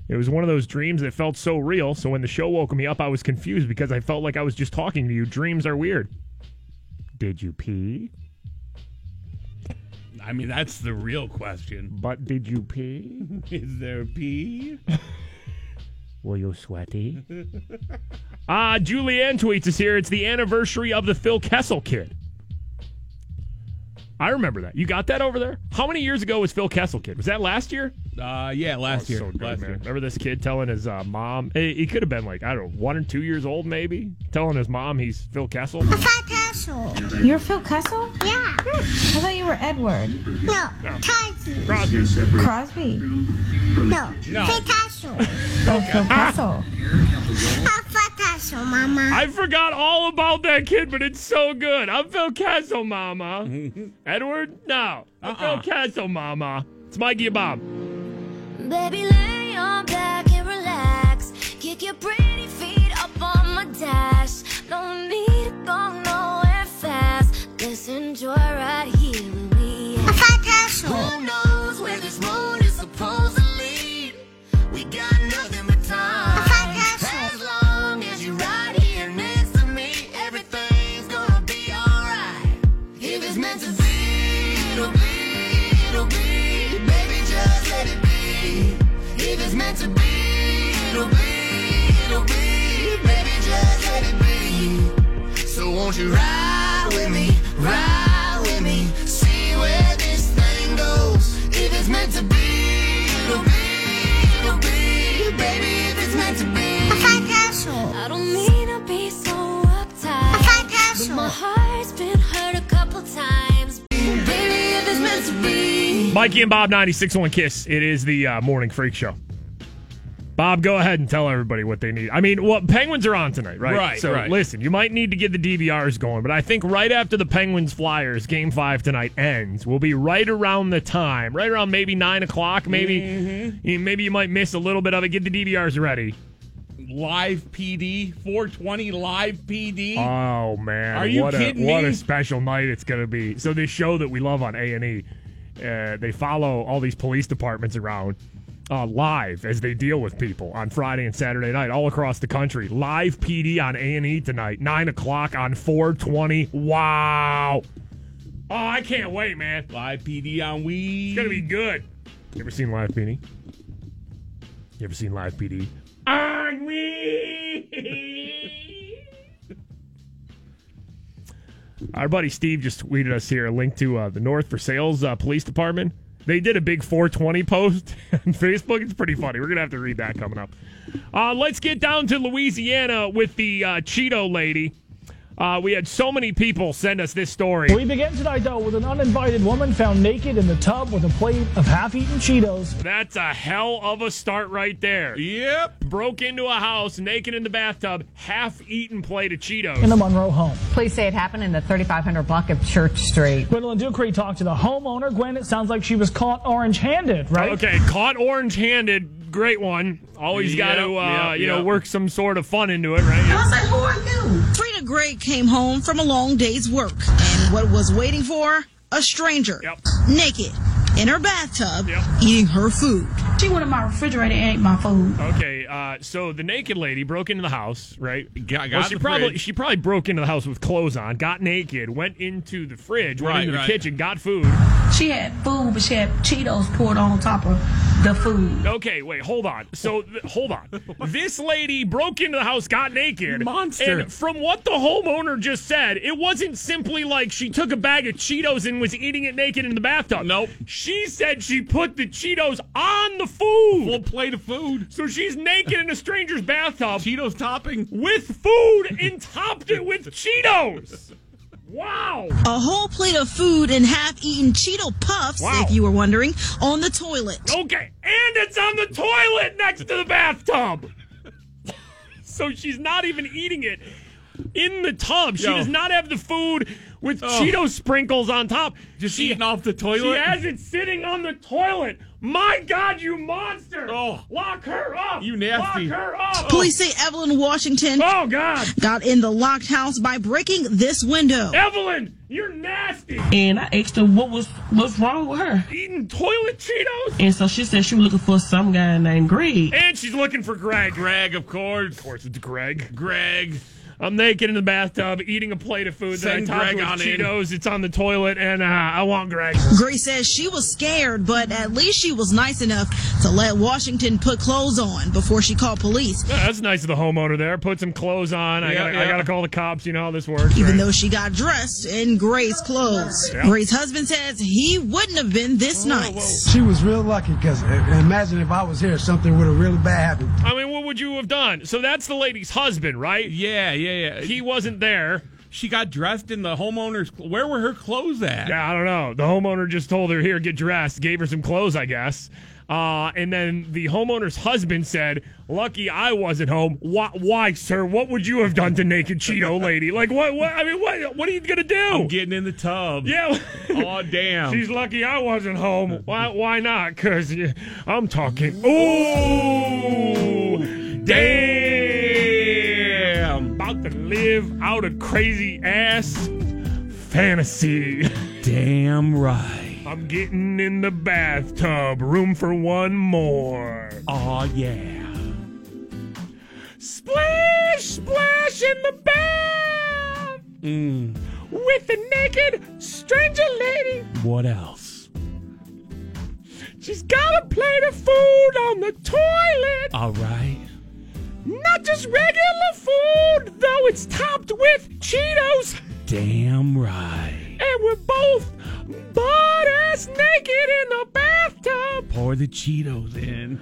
It was one of those dreams that felt so real. So when the show woke me up, I was confused because I felt like I was just talking to you. Dreams are weird. Did you pee? I mean, that's the real question. But did you pee? *laughs* Is there pee? *laughs* Were you sweaty? *laughs* Ah, Julianne tweets us here. It's the anniversary of the Phil Kessel kid. I remember that. You got that over there? How many years ago was Phil Kessel kid? Was that last year? Uh, yeah, last Oh, year. so good, last man. year. Remember this kid telling his uh, mom? He, he could have been like I don't know, one or two years old, maybe, telling his mom he's Phil Kessel. Phil Kessel. You're Phil Kessel? Yeah. I thought you were Edward. No, Crosby. Crosby. Crosby. No, No. Picasso. Oh, Phil Kessel. Picasso, Mama. I forgot all about that kid, but it's so good. I'm Phil Kessel, Mama. *laughs* Edward? No. I'm Uh-uh. Phil Kessel, Mama. It's Mikey and Bob. Baby, lay on back and relax. Kick your pretty feet up on my dash. No need to go nowhere fast. Let's enjoy right here with me. Who knows won't you ride with me, ride with me, see where this thing goes. If it's it's meant to be, it'll be, it'll be. Baby, if it's meant to be. I don't mean to be so uptight. But my heart's been hurt a couple times. Baby, if it's meant to be. Mikey and Bob ninety six 96.1 Kiss. It is the uh, morning freak show. Bob, go ahead and tell everybody what they need. I mean, well, Penguins are on tonight, right? Right, So right. listen, you might need to get the DVRs going, but I think right after the Penguins Flyers game five tonight ends, we'll be right around the time, right around maybe nine o'clock. Maybe, Mm-hmm. you- maybe you might miss a little bit of it. Get the DVRs ready. Live PD, 420 live PD. Oh man, Are you what kidding a, What me? a special night it's going to be. So this show that we love on A and E, uh, they follow all these police departments around uh, live as they deal with people on Friday and Saturday night all across the country. Live PD on A and E tonight, nine o'clock on 420. Wow. Oh, I can't wait, man. live PD on weed. It's gonna be good. You ever seen Live PD? You ever seen Live PD? On we. *laughs* Our buddy Steve just tweeted us here a link to uh, the North Versailles uh, Police Department. They did a big 420 post *laughs* on Facebook. It's pretty funny. We're gonna have to read that coming up. Uh, let's get down to Louisiana with the uh, Cheeto lady. Uh, we had so many people send us this story. We begin tonight, though, with an uninvited woman found naked in the tub with a plate of half eaten Cheetos. That's a hell of a start right there. Yep. Broke into a house, naked in the bathtub, half eaten plate of Cheetos. In a Monroe home. Police say it happened in the 3500 block of Church Street. Gwendolyn Ducree talked to the homeowner. Gwen, it sounds like she was caught orange handed, right? Okay, caught orange handed. Great one. Always got to, uh, yep, you know, work some sort of fun into it, right? I was like, who are you? Frida Gray came home from a long day's work, and what was waiting for? A stranger, yep. naked, in her bathtub, eating her food. She went in my refrigerator and ate my food. Okay, uh, so the naked lady broke into the house, right? Got- got well, she the probably fridge. she probably broke into the house with clothes on, got naked, went into the fridge, went Right, into the right. kitchen, got food. She had food, but she had Cheetos poured on top of the food. Okay, wait, hold on. So, th- hold on. *laughs* This lady broke into the house, got naked. Monster. And from what the homeowner just said, it wasn't simply like she took a bag of Cheetos and was eating it naked in the bathtub. Nope. She said she put the Cheetos on the food. Full plate of food. So she's naked in a stranger's bathtub Cheetos topping. with food and topped it with Cheetos. Wow. A whole plate of food and half-eaten Cheeto puffs, Wow. if you were wondering, on the toilet. Okay, and it's on the toilet next to the bathtub. *laughs* so she's not even eating it in the tub. She Yo. does not have the food with Oh. Cheeto sprinkles on top. Just she, eating off the toilet. She has it sitting on the toilet. My God, you monster! Oh. Lock her up! You nasty. Lock her up! Oh. Police say Evelyn Washington Oh God, got in the locked house by breaking this window. Evelyn, you're nasty. And I asked her what was what's wrong with her. Eating toilet Cheetos. And so she said she was looking for some guy named Greg. And she's looking for Greg. Greg, of course. Of course, it's Greg. Greg. I'm naked in the bathtub eating a plate of food Send that I topped Greg with on in. Cheetos. It's on the toilet, and uh, I want Greg. Grace says she was scared, but at least she was nice enough to let Washington put clothes on before she called police. Yeah, that's nice of the homeowner there. Put some clothes on. I gotta, I gotta call the cops. You know how this works. Even right? though she got dressed in Gray's clothes. Yeah. Gray's husband says he wouldn't have been this nice. She was real lucky because imagine if I was here, something would have really bad happened. I mean, what would you have done? So that's the lady's husband, right? Yeah, yeah, yeah. He wasn't there. She got dressed in the homeowner's. Where were her clothes at? Yeah, I don't know. The homeowner just told her, "Here, get dressed." Gave her some clothes, I guess. Uh, and then the homeowner's husband said, "Lucky I wasn't home. Why, why, sir? What would you have done to naked Cheeto lady? Like, what? What? I mean, what? What are you gonna do? I'm getting in the tub. yeah. Oh damn. *laughs* She's lucky I wasn't home. Why? Why not? Cause I'm talking. Ooh, damn! About to live out a crazy ass fantasy. Damn right. I'm getting in the bathtub. Room for one more. Oh yeah. Splash, splash in the bath Mm. with the naked stranger lady. What else? She's got a plate of food on the toilet. All right. Not just regular food, though it's topped with Cheetos. Damn right. And we're both butt ass naked in the bathtub. Pour the Cheetos in.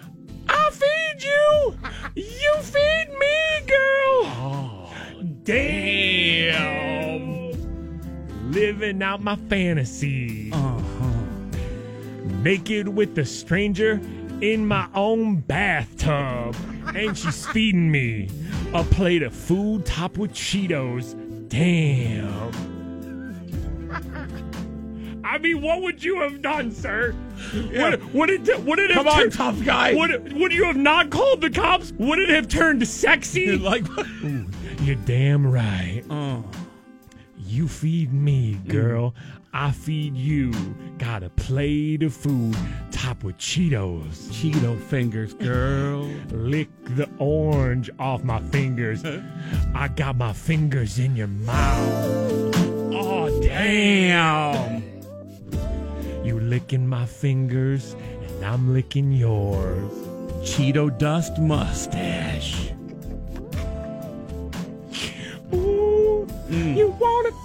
I feed you. You feed me, girl. Oh, Damn. Living out my fantasy. Uh-huh. Naked with a stranger in my own bathtub. And she's feeding me a plate of food topped with Cheetos. Damn. I mean, what would you have done, sir? Would, would it? Would it have Come on, turned- tough guy. Would Would you have not called the cops? Would it have turned sexy? *laughs* like, Ooh, you're damn right. oh. You feed me, mm. girl. I feed you. Got a plate of food topped with Cheetos. Cheeto fingers, girl. Lick the orange off my fingers. *laughs* I got my fingers in your mouth. Oh, damn. You licking my fingers, and I'm licking yours. Cheeto dust mustache.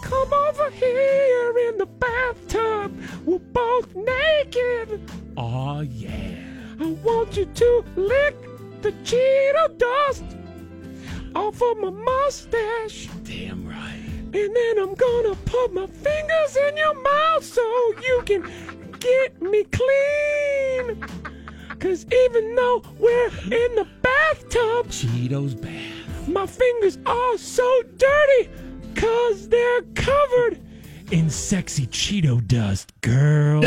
Come over here in the bathtub? We're both naked. Oh, yeah. I want you to lick the Cheeto dust off of my mustache. Damn right. And then I'm gonna put my fingers in your mouth so you can get me clean. Cause even though we're in the bathtub, Cheetos bath. my fingers are so dirty cause they're covered in sexy Cheeto dust, girl.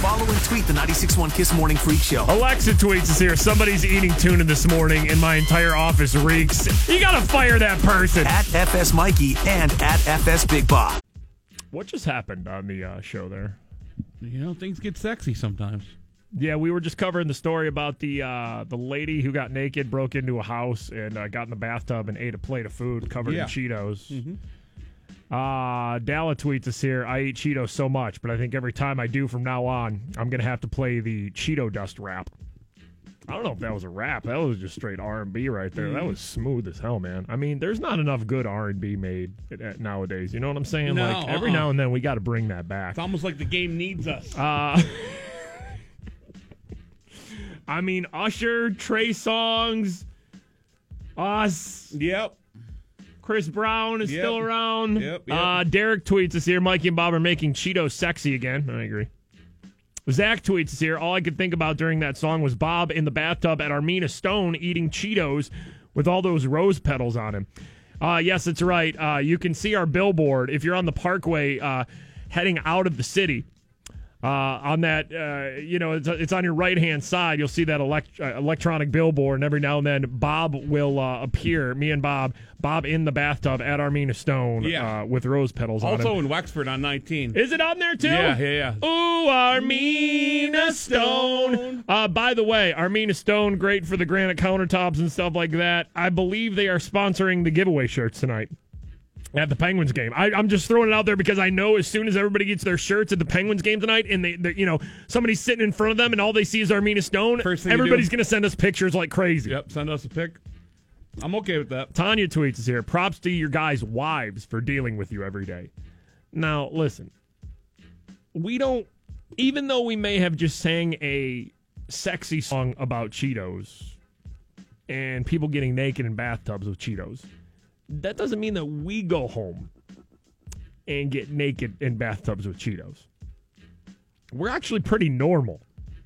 Following tweet the 96.1 Kiss Morning Freak Show. Alexa tweets us here. Somebody's eating tuna this morning, and my entire office reeks. You gotta fire that person. At FS Mikey and at FS Big Bob. What just happened on the uh, show there? You know, things get sexy sometimes. Yeah, we were just covering the story about the uh, the lady who got naked, broke into a house, and uh, got in the bathtub and ate a plate of food covered Yeah. in Cheetos. Uh, Dalla tweets us here. I eat Cheetos so much, but I think every time I do from now on, I'm gonna have to play the Cheeto dust rap. I don't know if that was a rap. That was just straight R and B right there. That was smooth as hell, man. I mean, there's not enough good R and B made nowadays. You know what I'm saying? No, like every uh-uh. now and then, we got to bring that back. It's almost like the game needs us. Uh, *laughs* I mean, Usher, Trey Songz, us. Yep. Chris Brown is Yep. still around. Yep, yep. Uh, Derek tweets us here. Mikey and Bob are making Cheetos sexy again. I agree. Zach tweets us here. All I could think about during that song was Bob in the bathtub at Armina Stone eating Cheetos with all those rose petals on him. Uh, yes, that's right. Uh, you can see our billboard if you're on the Parkway uh, heading out of the city. Uh, on that, uh, you know, it's, it's on your right hand side. You'll see that elect- uh, electronic billboard, and every now and then Bob will uh, appear. Me and Bob, Bob in the bathtub at Armina Stone Yeah. uh, with rose petals. Also in Wexford on 19. Is it on there too? Yeah, yeah, yeah. Ooh, Armina Stone. Uh, by the way, Armina Stone, great for the granite countertops and stuff like that. I believe they are sponsoring the giveaway shirts tonight at the Penguins game. I, I'm just throwing it out there because I know as soon as everybody gets their shirts at the Penguins game tonight, and they, they you know, somebody's sitting in front of them, and all they see is Armina Stone. Everybody's going to send us pictures like crazy. Yep, send us a pic. I'm okay with that. Tanya tweets us here. Props to your guys' wives for dealing with you every day. Now, listen, we don't, even though we may have just sang a sexy song about Cheetos and people getting naked in bathtubs with Cheetos, that doesn't mean that we go home and get naked in bathtubs with Cheetos. We're actually pretty normal.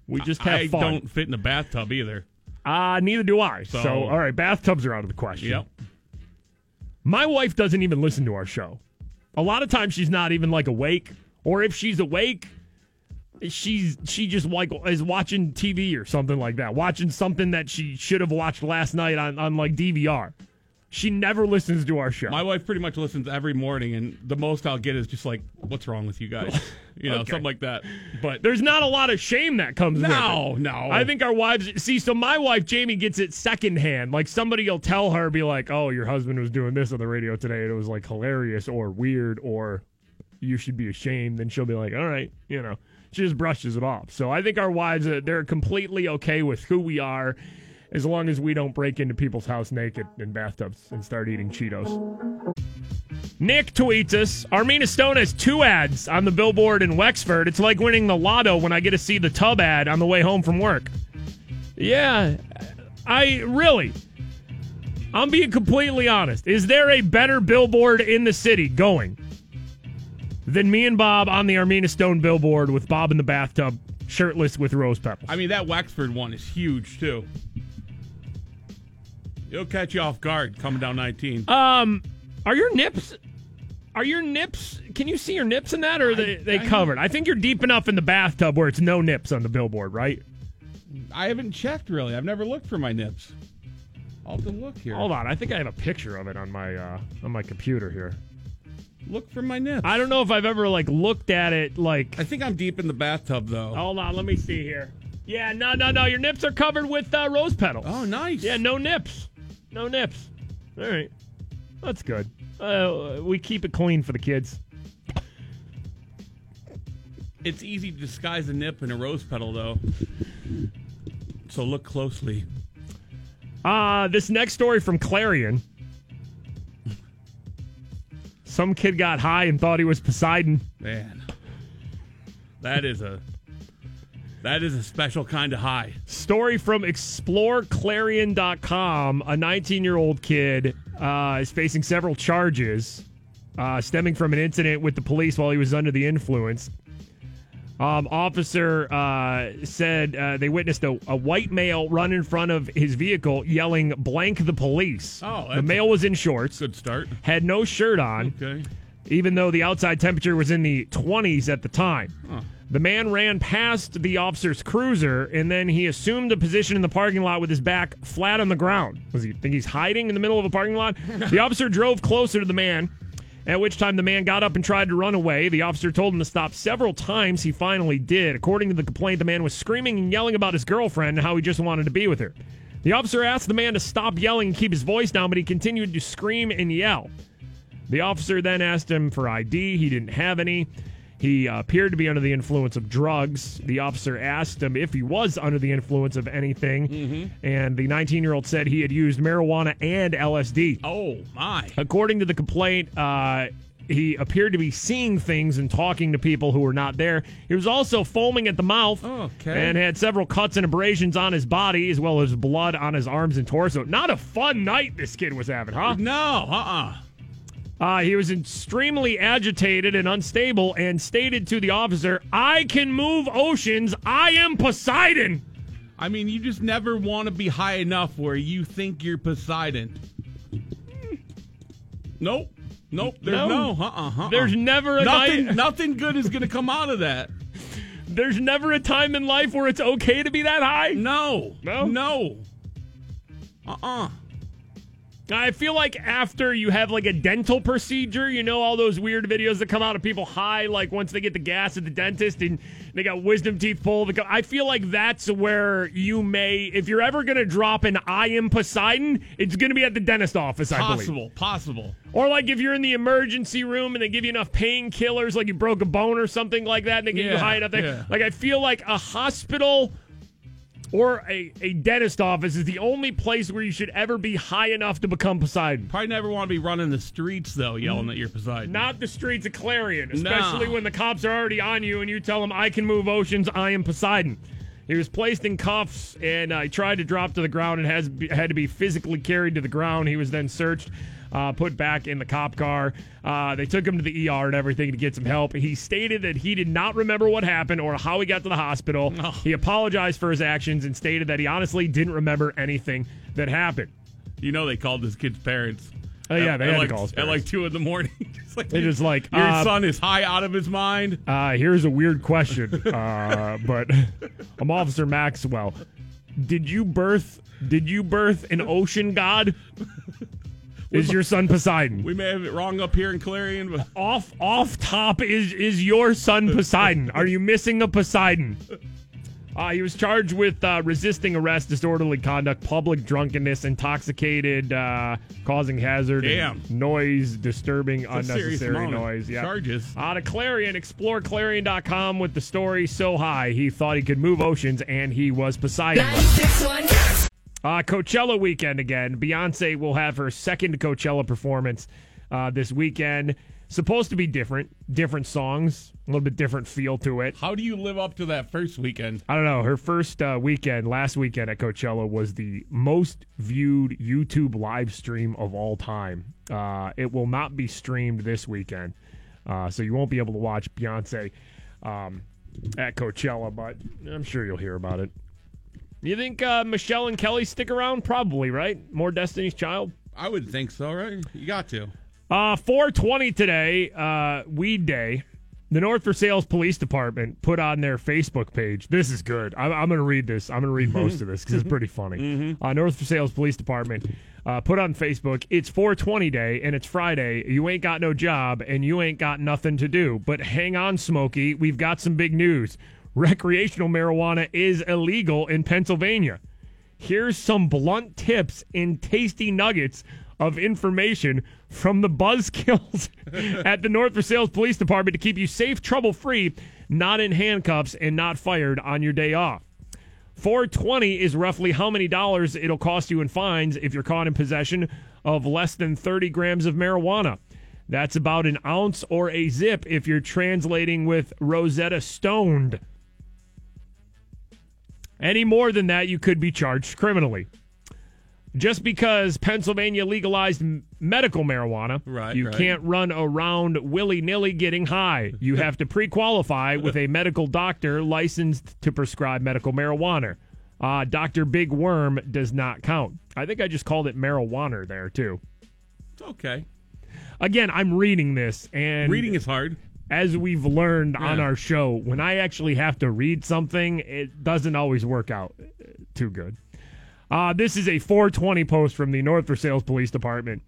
We just have I fun. don't fit in a bathtub either. Uh, neither do I. So, So- all right, bathtubs are out of the question. Yep. My wife doesn't even listen to our show. A lot of times she's not even like awake, or if she's awake, she's she just like is watching TV or something like that, watching something that she should have watched last night on on like DVR. She never listens to our show. My wife pretty much listens every morning, and the most I'll get is just like, "What's wrong with you guys?" *laughs* You know, Okay. something like that. But There's not a lot of shame that comes no, no. I think our wives see. So my wife Jamie gets it secondhand. Like somebody will tell her, be like, "Oh, your husband was doing this on the radio today, and it was like hilarious or weird or you should be ashamed." Then she'll be like, "All right, you know." She just brushes it off. So I think our wives uh, they're completely okay with who we are, as long as we don't break into people's house naked in bathtubs and start eating Cheetos. Nick tweets us Armina Stone has two ads on the billboard in Wexford. It's like winning the lotto when I get to see the tub ad on the way home from work. Yeah, I really. I'm being completely honest. Is there a better billboard in the city going than me and Bob on the Armina Stone billboard with Bob in the bathtub, shirtless with rose petals? I mean, that Wexford one is huge too. It'll catch you off guard coming down 19. Um, are your nips? Are your nips? Can you see your nips in that, or are they, they I- covered? I think you're deep enough in the bathtub where it's no nips on the billboard, right? I haven't checked really. I've never looked for my nips. I'll have to look here. Hold on, I think I have a picture of it on my uh, on my computer here. Look for my nips. I don't know if I've ever like looked at it like. I think I'm deep in the bathtub though. Hold on, let me see here. Yeah, no, no, no. Your nips are covered with uh, rose petals. Oh, nice. Yeah, no nips. No nips. All right, that's good. Uh, we keep it clean for the kids. It's easy to disguise a nip in a rose petal though. So look closely. Uh, this next story from Clarion. Some kid got high and thought he was Poseidon. Man. That is a that is a special kind of high. Story from ExploreClarion.com. A 19 year old kid uh, is facing several charges uh, stemming from an incident with the police while he was under the influence. Um, officer uh, said uh, they witnessed a, a white male run in front of his vehicle yelling, blank the police. Oh, the male was in shorts, Good start. had no shirt on, Okay. even though the outside temperature was in the 20s at the time. Huh. The man ran past the officer's cruiser and then he assumed a position in the parking lot with his back flat on the ground. Was he think he's hiding in the middle of a parking lot? *laughs* the officer drove closer to the man, at which time the man got up and tried to run away. The officer told him to stop several times. He finally did. According to the complaint, the man was screaming and yelling about his girlfriend and how he just wanted to be with her. The officer asked the man to stop yelling and keep his voice down, but he continued to scream and yell. The officer then asked him for ID. He didn't have any. He uh, appeared to be under the influence of drugs. The officer asked him if he was under the influence of anything, and the 19 year old said he had used marijuana and LSD. Oh my. According to the complaint, uh, he appeared to be seeing things and talking to people who were not there. He was also foaming at the mouth Okay. and had several cuts and abrasions on his body, as well as blood on his arms and torso. Not a fun night this kid was having, huh? No, uh-uh. Uh, he was extremely agitated and unstable and stated to the officer, I can move oceans. I am Poseidon. I mean, you just never want to be high enough where you think you're Poseidon. Nope. Nope. There's No. no. Uh uh-uh, uh. There's never a nothing. night- Nothing good is going to come out of that. *laughs* There's never a time in life where it's okay to be that high. No. No? No. Uh uh I feel like after you have like a dental procedure, you know all those weird videos that come out of people high, like once they get the gas at the dentist and they got wisdom teeth pulled. I feel like that's where you may, if you're ever going to drop an I am Poseidon, it's going to be at the dentist office, I believe. Possible. Possible. Or like if you're in the emergency room and they give you enough painkillers, like you broke a bone or something like that, and they get you high enough there. yeah. Like I feel like a hospital or a, a dentist office is the only place where you should ever be high enough to become Poseidon. Probably never want to be running the streets though, yelling that you're Poseidon. Not the streets of Clarion, especially No. when the cops are already on you and you tell them, I can move oceans, I am Poseidon. He was placed in cuffs and uh, he tried to drop to the ground and has had to be physically carried to the ground. He was then searched, uh, put back in the cop car. Uh, they took him to the ER and everything to get some help. He stated that he did not remember what happened or how he got to the hospital. He apologized for his actions and stated that he honestly didn't remember anything that happened. You know they called this kid's parents. Oh, yeah, they at had to like, call his at like two in the morning. *laughs* Just like, They're just like, your uh, son is high out of his mind. Uh, here's a weird question, uh, *laughs* but I'm Officer Maxwell. Did you birth? Did you birth an ocean god? Is your son Poseidon? We may have it wrong up here in Clarion, but *laughs* Off, off top is is your son Poseidon? Are you missing a Poseidon? Uh, he was charged with uh, resisting arrest, disorderly conduct, public drunkenness, intoxicated, uh, causing hazard, and Damn. noise, disturbing, a unnecessary amount noise. Yeah. charges. Out of Clarion, explore Clarion.com with the story so high he thought he could move oceans and he was Poseidon. Uh, Coachella weekend again. Beyonce will have her second Coachella performance uh, this weekend. Supposed to be different, different songs, a little bit different feel to it. How do you live up to that first weekend? I don't know. Her first uh, weekend, last weekend at Coachella, was the most viewed YouTube live stream of all time. Uh, it will not be streamed this weekend, uh, so you won't be able to watch Beyonce um, at Coachella, but I'm sure you'll hear about it. You think uh, Michelle and Kelly stick around? Probably, right? More Destiny's Child? I would think so, right? You got to. Uh, 420 today, uh, Weed Day. The North Versailles Police Department put on their Facebook page. This is good. I'm, I'm going to read this. I'm going to read *laughs* most of this because it's pretty funny. Uh, North Versailles Police Department uh, put on Facebook. It's 420 day and it's Friday. You ain't got no job and you ain't got nothing to do. But hang on, Smokey. We've got some big news. Recreational marijuana is illegal in Pennsylvania. Here's some blunt tips and tasty nuggets of information from the buzzkills *laughs* at the North Versailles Police Department to keep you safe, trouble free, not in handcuffs, and not fired on your day off. 420 is roughly how many dollars it'll cost you in fines if you're caught in possession of less than 30 grams of marijuana. That's about an ounce or a zip if you're translating with Rosetta Stoned. Any more than that, you could be charged criminally. Just because Pennsylvania legalized medical marijuana, Right, you right. can't run around willy nilly getting high. You have to pre qualify with a medical doctor licensed to prescribe medical marijuana. Uh, Dr. Big Worm does not count. I think I just called it marijuana there, too. It's okay. Again, I'm reading this, and Reading is hard. As we've learned on our show, when I actually have to read something, it doesn't always work out uh, too good. Uh, this is a 420 post from the North Versailles Police Department.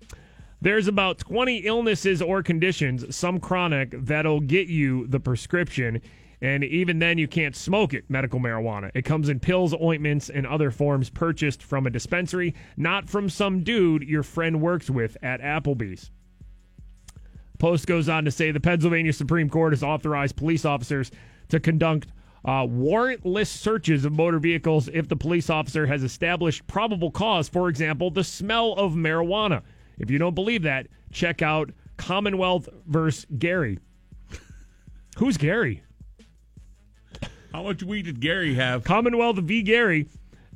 There's about 20 illnesses or conditions, some chronic, that'll get you the prescription. And even then, you can't smoke it, medical marijuana. It comes in pills, ointments, and other forms purchased from a dispensary, not from some dude your friend works with at Applebee's. Post goes on to say the Pennsylvania Supreme Court has authorized police officers to conduct uh, warrantless searches of motor vehicles if the police officer has established probable cause, for example, the smell of marijuana. If you don't believe that, check out Commonwealth versus Gary. Who's Gary? How much weed did Gary have? Commonwealth v. Gary.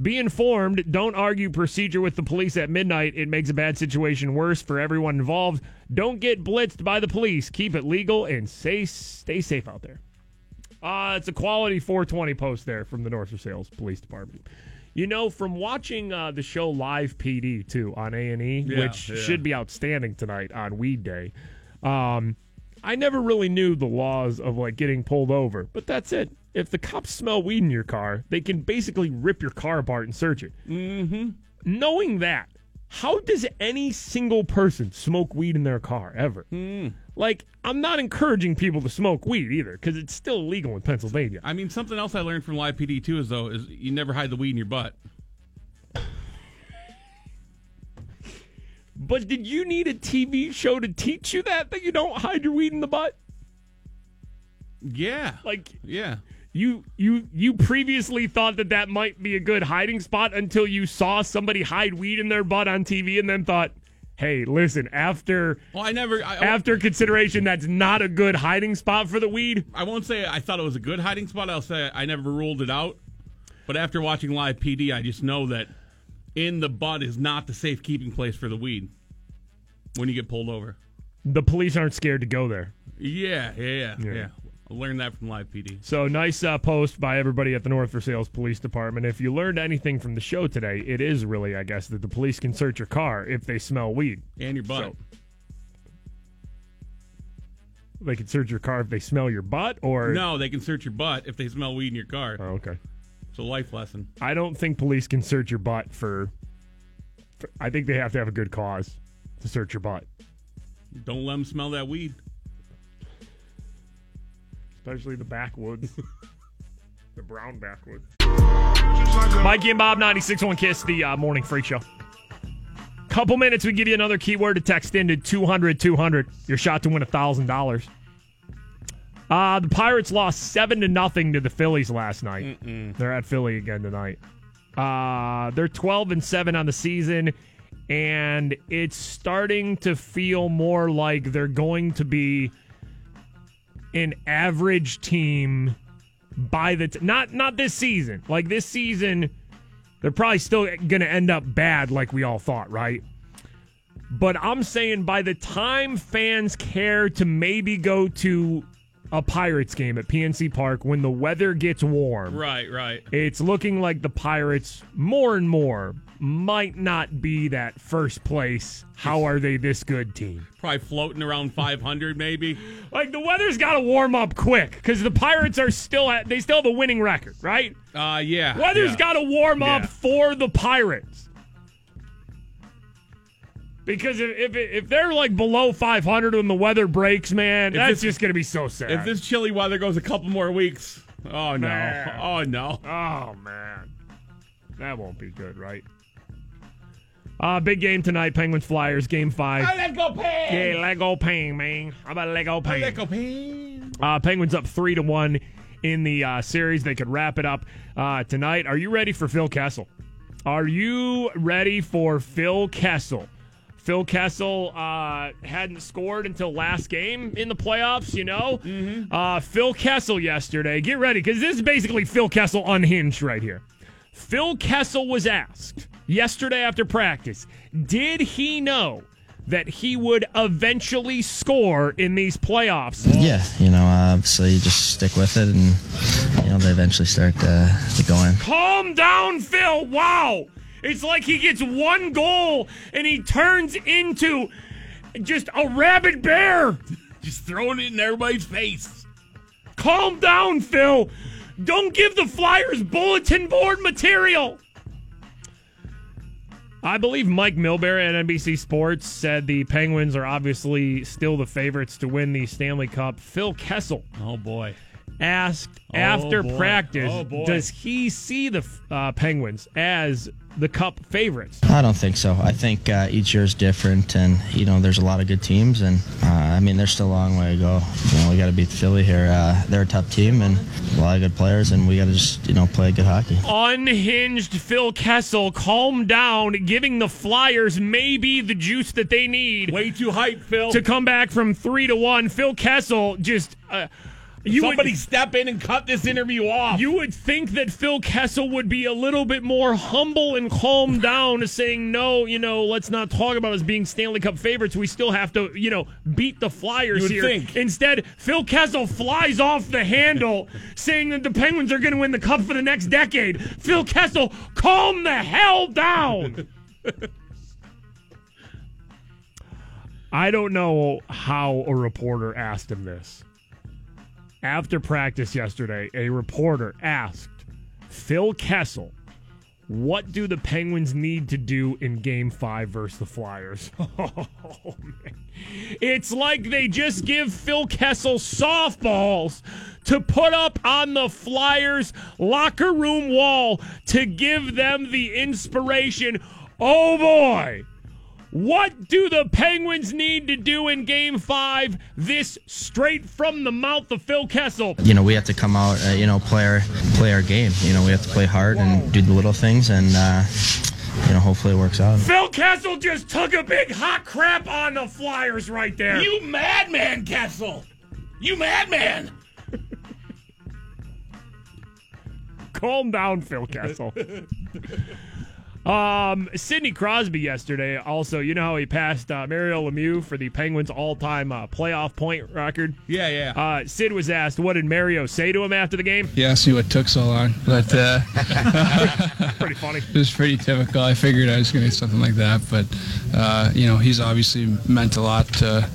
Be informed. Don't argue procedure with the police at midnight. It makes a bad situation worse for everyone involved. Don't get blitzed by the police. Keep it legal and say, stay safe out there. Uh, it's a quality 420 post there from the North Sales Police Department. You know, from watching uh, the show Live PD too on A and E, which yeah. should be outstanding tonight on Weed Day. Um, I never really knew the laws of like getting pulled over, but that's it. If the cops smell weed in your car, they can basically rip your car apart and search it. Mm-hmm. Knowing that, how does any single person smoke weed in their car ever? Hmm. Like, I'm not encouraging people to smoke weed either because it's still illegal in Pennsylvania. I mean, something else I learned from Live PD too is though is you never hide the weed in your butt. But did you need a TV show to teach you that that you don't hide your weed in the butt? Yeah. Like Yeah. you you you previously thought that that might be a good hiding spot until you saw somebody hide weed in their butt on TV and then thought, "Hey, listen, after Well, I never. I, after consideration that's not a good hiding spot for the weed." I won't say I thought it was a good hiding spot. I'll say I never ruled it out. But after watching Live PD, I just know that in the butt is not the safekeeping place for the weed when you get pulled over. The police aren't scared to go there. Yeah, yeah, yeah. Yeah. I learned that from Live PD. So nice uh, post by everybody at the North Versailles Police Department. If you learned anything from the show today, it is really, I guess, that the police can search your car if they smell weed. And your butt. So- They can search your car if they smell your butt, or No, they can search your butt if they smell weed in your car. Oh, okay. It's a life lesson. I don't think police can search your butt for, for. I think they have to have a good cause to search your butt, Don't let them smell that weed. Especially the backwoods, *laughs* the brown backwoods. Mikey and Bob, 96.1 Kiss, the uh, morning freak show. Couple minutes, we give you another keyword to text into 200 200. Your shot to win $1,000. Uh, the Pirates lost 7 to nothing to the Phillies last night. They're at Philly again tonight. Uh, they're 12 and 7 on the season, and it's starting to feel more like they're going to be an average team by the t- not not this season. Like this season, they're probably still going to end up bad, like we all thought, right? But I'm saying by the time fans care to maybe go to a Pirates game at PNC Park when the weather gets warm, Right, right. it's looking like the Pirates more and more might not be that first place. How are they this good team? Probably floating around 500, maybe. Like the weather's got to warm up quick because the Pirates are still at, they still have a winning record, right? Uh, yeah. Weather's yeah. got to warm up Yeah. for the Pirates. Because if if, it- if they're like below 500 when the weather breaks, man, If that's this- just going to be so sad. If this chilly weather goes a couple more weeks, oh no, Man. oh no. Oh man, that won't be good, right? Uh, big game tonight. Penguins Flyers game five. Let's go, Pang! Yeah, Lego Pang, man. How about Lego Pang? Let's go, Pang! Uh, Penguins up three to one in the uh, series. They could wrap it up uh, tonight. Are you ready for Phil Kessel? Are you ready for Phil Kessel? Phil Kessel uh, hadn't scored until last game in the playoffs, you know? Uh, Phil Kessel yesterday, get ready, because this is basically Phil Kessel unhinged right here. Phil Kessel was asked yesterday after practice, did he know that he would eventually score in these playoffs? Yeah, you know, obviously you just stick with it, and you know they eventually start uh, to go in. Calm down, Phil. Wow. It's like he gets one goal and he turns into just a rabid bear. Just throwing it in everybody's face. Calm down, Phil. Don't give the Flyers bulletin board material. I believe Mike Milbury at NBC Sports said the Penguins are obviously still the favorites to win the Stanley Cup. Phil Kessel Oh boy. Asked Oh, after boy. practice, Oh, does he see the uh, Penguins as the Cup favorites? I don't think so. I think uh, each year is different, and you know there's a lot of good teams, and uh, I mean there's still a long way to go. You know we got to beat Philly here. Uh, they're a tough team and a lot of good players, and we got to just you know play good hockey. Unhinged Phil Kessel, calm down, giving the Flyers maybe the juice that they need Way too hype, Phil. to come back from three to one. Phil Kessel just. You would- Somebody step in and cut this interview off. You would think that Phil Kessel would be a little bit more humble and calm *laughs* down, saying, no, you know, let's not talk about us being Stanley Cup favorites. We still have to, you know, beat the Flyers here. think. Instead, Phil Kessel flies off the handle, *laughs* saying that the Penguins are going to win the Cup for the next decade. Phil Kessel, calm the hell down. *laughs* I don't know how a reporter asked him this. After practice yesterday, a reporter asked Phil Kessel, what do the Penguins need to do in game five versus the Flyers? *laughs* Oh, man. It's like they just give Phil Kessel softballs to put up on the Flyers locker room wall to give them the inspiration. Oh boy! What do the Penguins need to do in game five? This straight from the mouth of Phil Kessel. You know we have to come out, uh, you know, play our play our game. You know we have to play hard and do the little things, and uh, you know hopefully it works out. Phil Kessel just took a big hot crap on the Flyers right there. You madman, Kessel! You madman! Calm down, Phil Kessel. *laughs* um, Sidney Crosby yesterday also, you know how he passed uh, Mario Lemieux for the Penguins all-time uh, playoff point record? Yeah, yeah. Uh, Sid was asked, what did Mario say to him after the game? Yeah, see what took so long, but uh, *laughs* Pretty funny. *laughs* it was pretty typical. I figured I was going to get something like that, but uh, you know, he's obviously meant a lot to,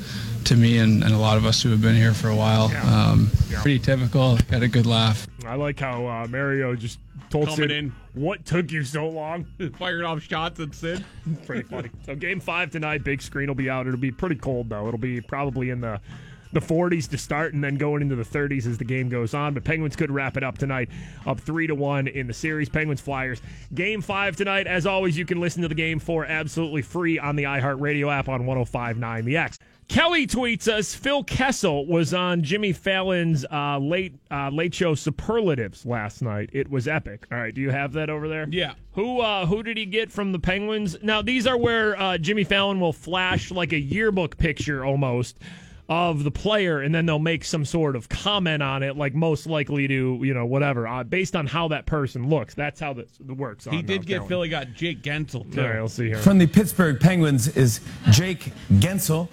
to me and, and a lot of us who have been here for a while. Um, Pretty typical. Got a good laugh. I like how uh, Mario just told Coming Sid, in. What took you so long? *laughs* Firing off shots at Sid. *laughs* pretty funny. So game five tonight, big screen will be out. It'll be pretty cold though. It'll be probably in the the 40s to start and then going into the 30s as the game goes on. But Penguins could wrap it up tonight, up three to one in the series. Penguins Flyers game five tonight. As always, you can listen to the game for absolutely free on the iHeartRadio app on 105.9 The X. Kelly tweets us Phil Kessel was on Jimmy Fallon's uh, late uh, late show superlatives last night. It was epic. All right, do you have that over there? Yeah. Who uh, who did he get from the Penguins? Now these are where uh, Jimmy Fallon will flash like a yearbook picture almost of the player, and then they'll make some sort of comment on it, like most likely to you know whatever uh, based on how that person looks. That's how this works. He on, did get Fallon. Philly got Jake Guentzel too. All right, we'll see here. From the Pittsburgh Penguins is Jake Guentzel.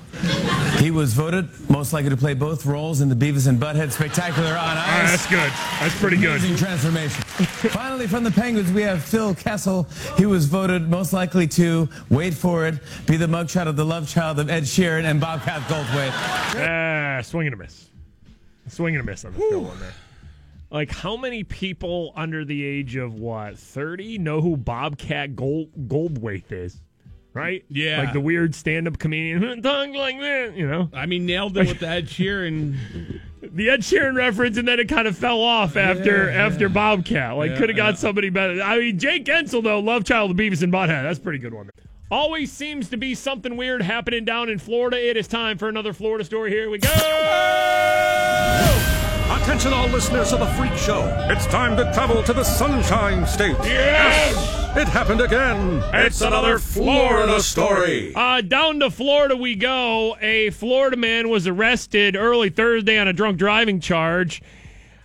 He was voted most likely to play both roles in the Beavis and Butthead Spectacular on All right, Ice. that's good. That's pretty good. Amazing transformation. Finally, from the Penguins, we have Phil Kessel. He was voted most likely to, wait for it, be the mugshot of the love child of Ed Sheeran and Bobcat Goldthwait. Ah, swing and a miss. Swing and a miss on the Phil one there. Like, how many people under the age of what, 30 know who Bobcat Gold, Goldthwait is? Right? Yeah. Like the weird stand up comedian, *laughs* talk like that, you know? I mean, nailed it with the Ed Sheeran. *laughs* The Ed Sheeran reference, and then it kind of fell off after Yeah, after Bobcat. Like, Yeah, could have got yeah. somebody better. I mean, Jake Guentzel, though, love child of Beavis and Butthead. That's a pretty good one. Always seems to be something weird happening down in Florida. It is time for another Florida story. Here we go. Attention, all listeners of the Freak Show. It's time to travel to the Sunshine State. Yes! It happened again. It's another Florida story. Uh, down to Florida we go. A Florida man was arrested early Thursday on a drunk driving charge.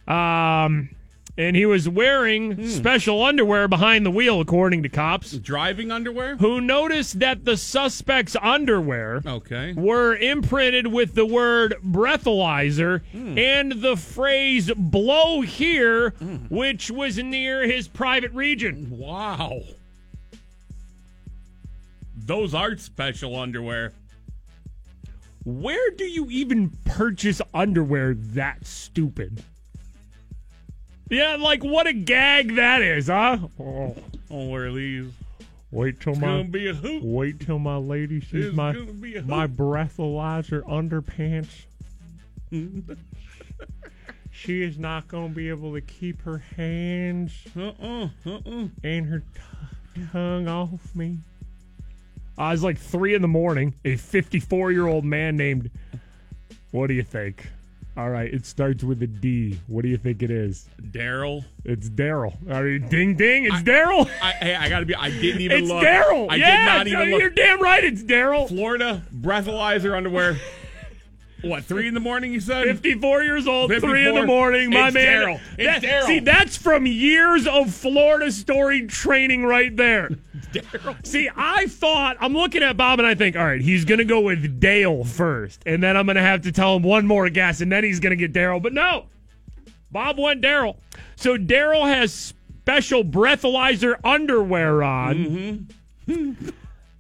Um, and he was wearing hmm. special underwear behind the wheel, according to cops. Driving underwear? Who noticed that the suspect's underwear Okay. were imprinted with the word breathalyzer hmm. and the phrase blow here, hmm. which was near his private region. Wow. Those aren't special underwear. Where do you even purchase underwear that stupid? Yeah, like what a gag that is, huh? Oh, I'll wear these. wait till my be a hoop. wait till my lady sees It's my gonna be a hoop. my breathalyzer underpants. *laughs* she is not going to be able to keep her hands Uh-uh. Uh-uh. and her t- tongue off me. Uh, it's like three in the morning. A 54 year old man named. What do you think? All right, it starts with a D. What do you think it is? Daryl. It's Daryl. I mean, ding ding, it's Daryl. I, hey, I gotta be. I didn't even It's look. It's Daryl. I Yeah, did not even you're damn right. It's Daryl. Florida breathalyzer underwear. *laughs* what? Three in the morning? You said. 54 years old, 3 in the morning, my It's man. Daryl. It's That- Daryl. See, that's from years of Florida story training right there. Daryl. See, I thought, I'm looking at Bob and I think, all right, he's going to go with Dale first. And then I'm going to have to tell him one more guess, and then he's going to get Daryl. But no, Bob went Daryl. So Daryl has special breathalyzer underwear on.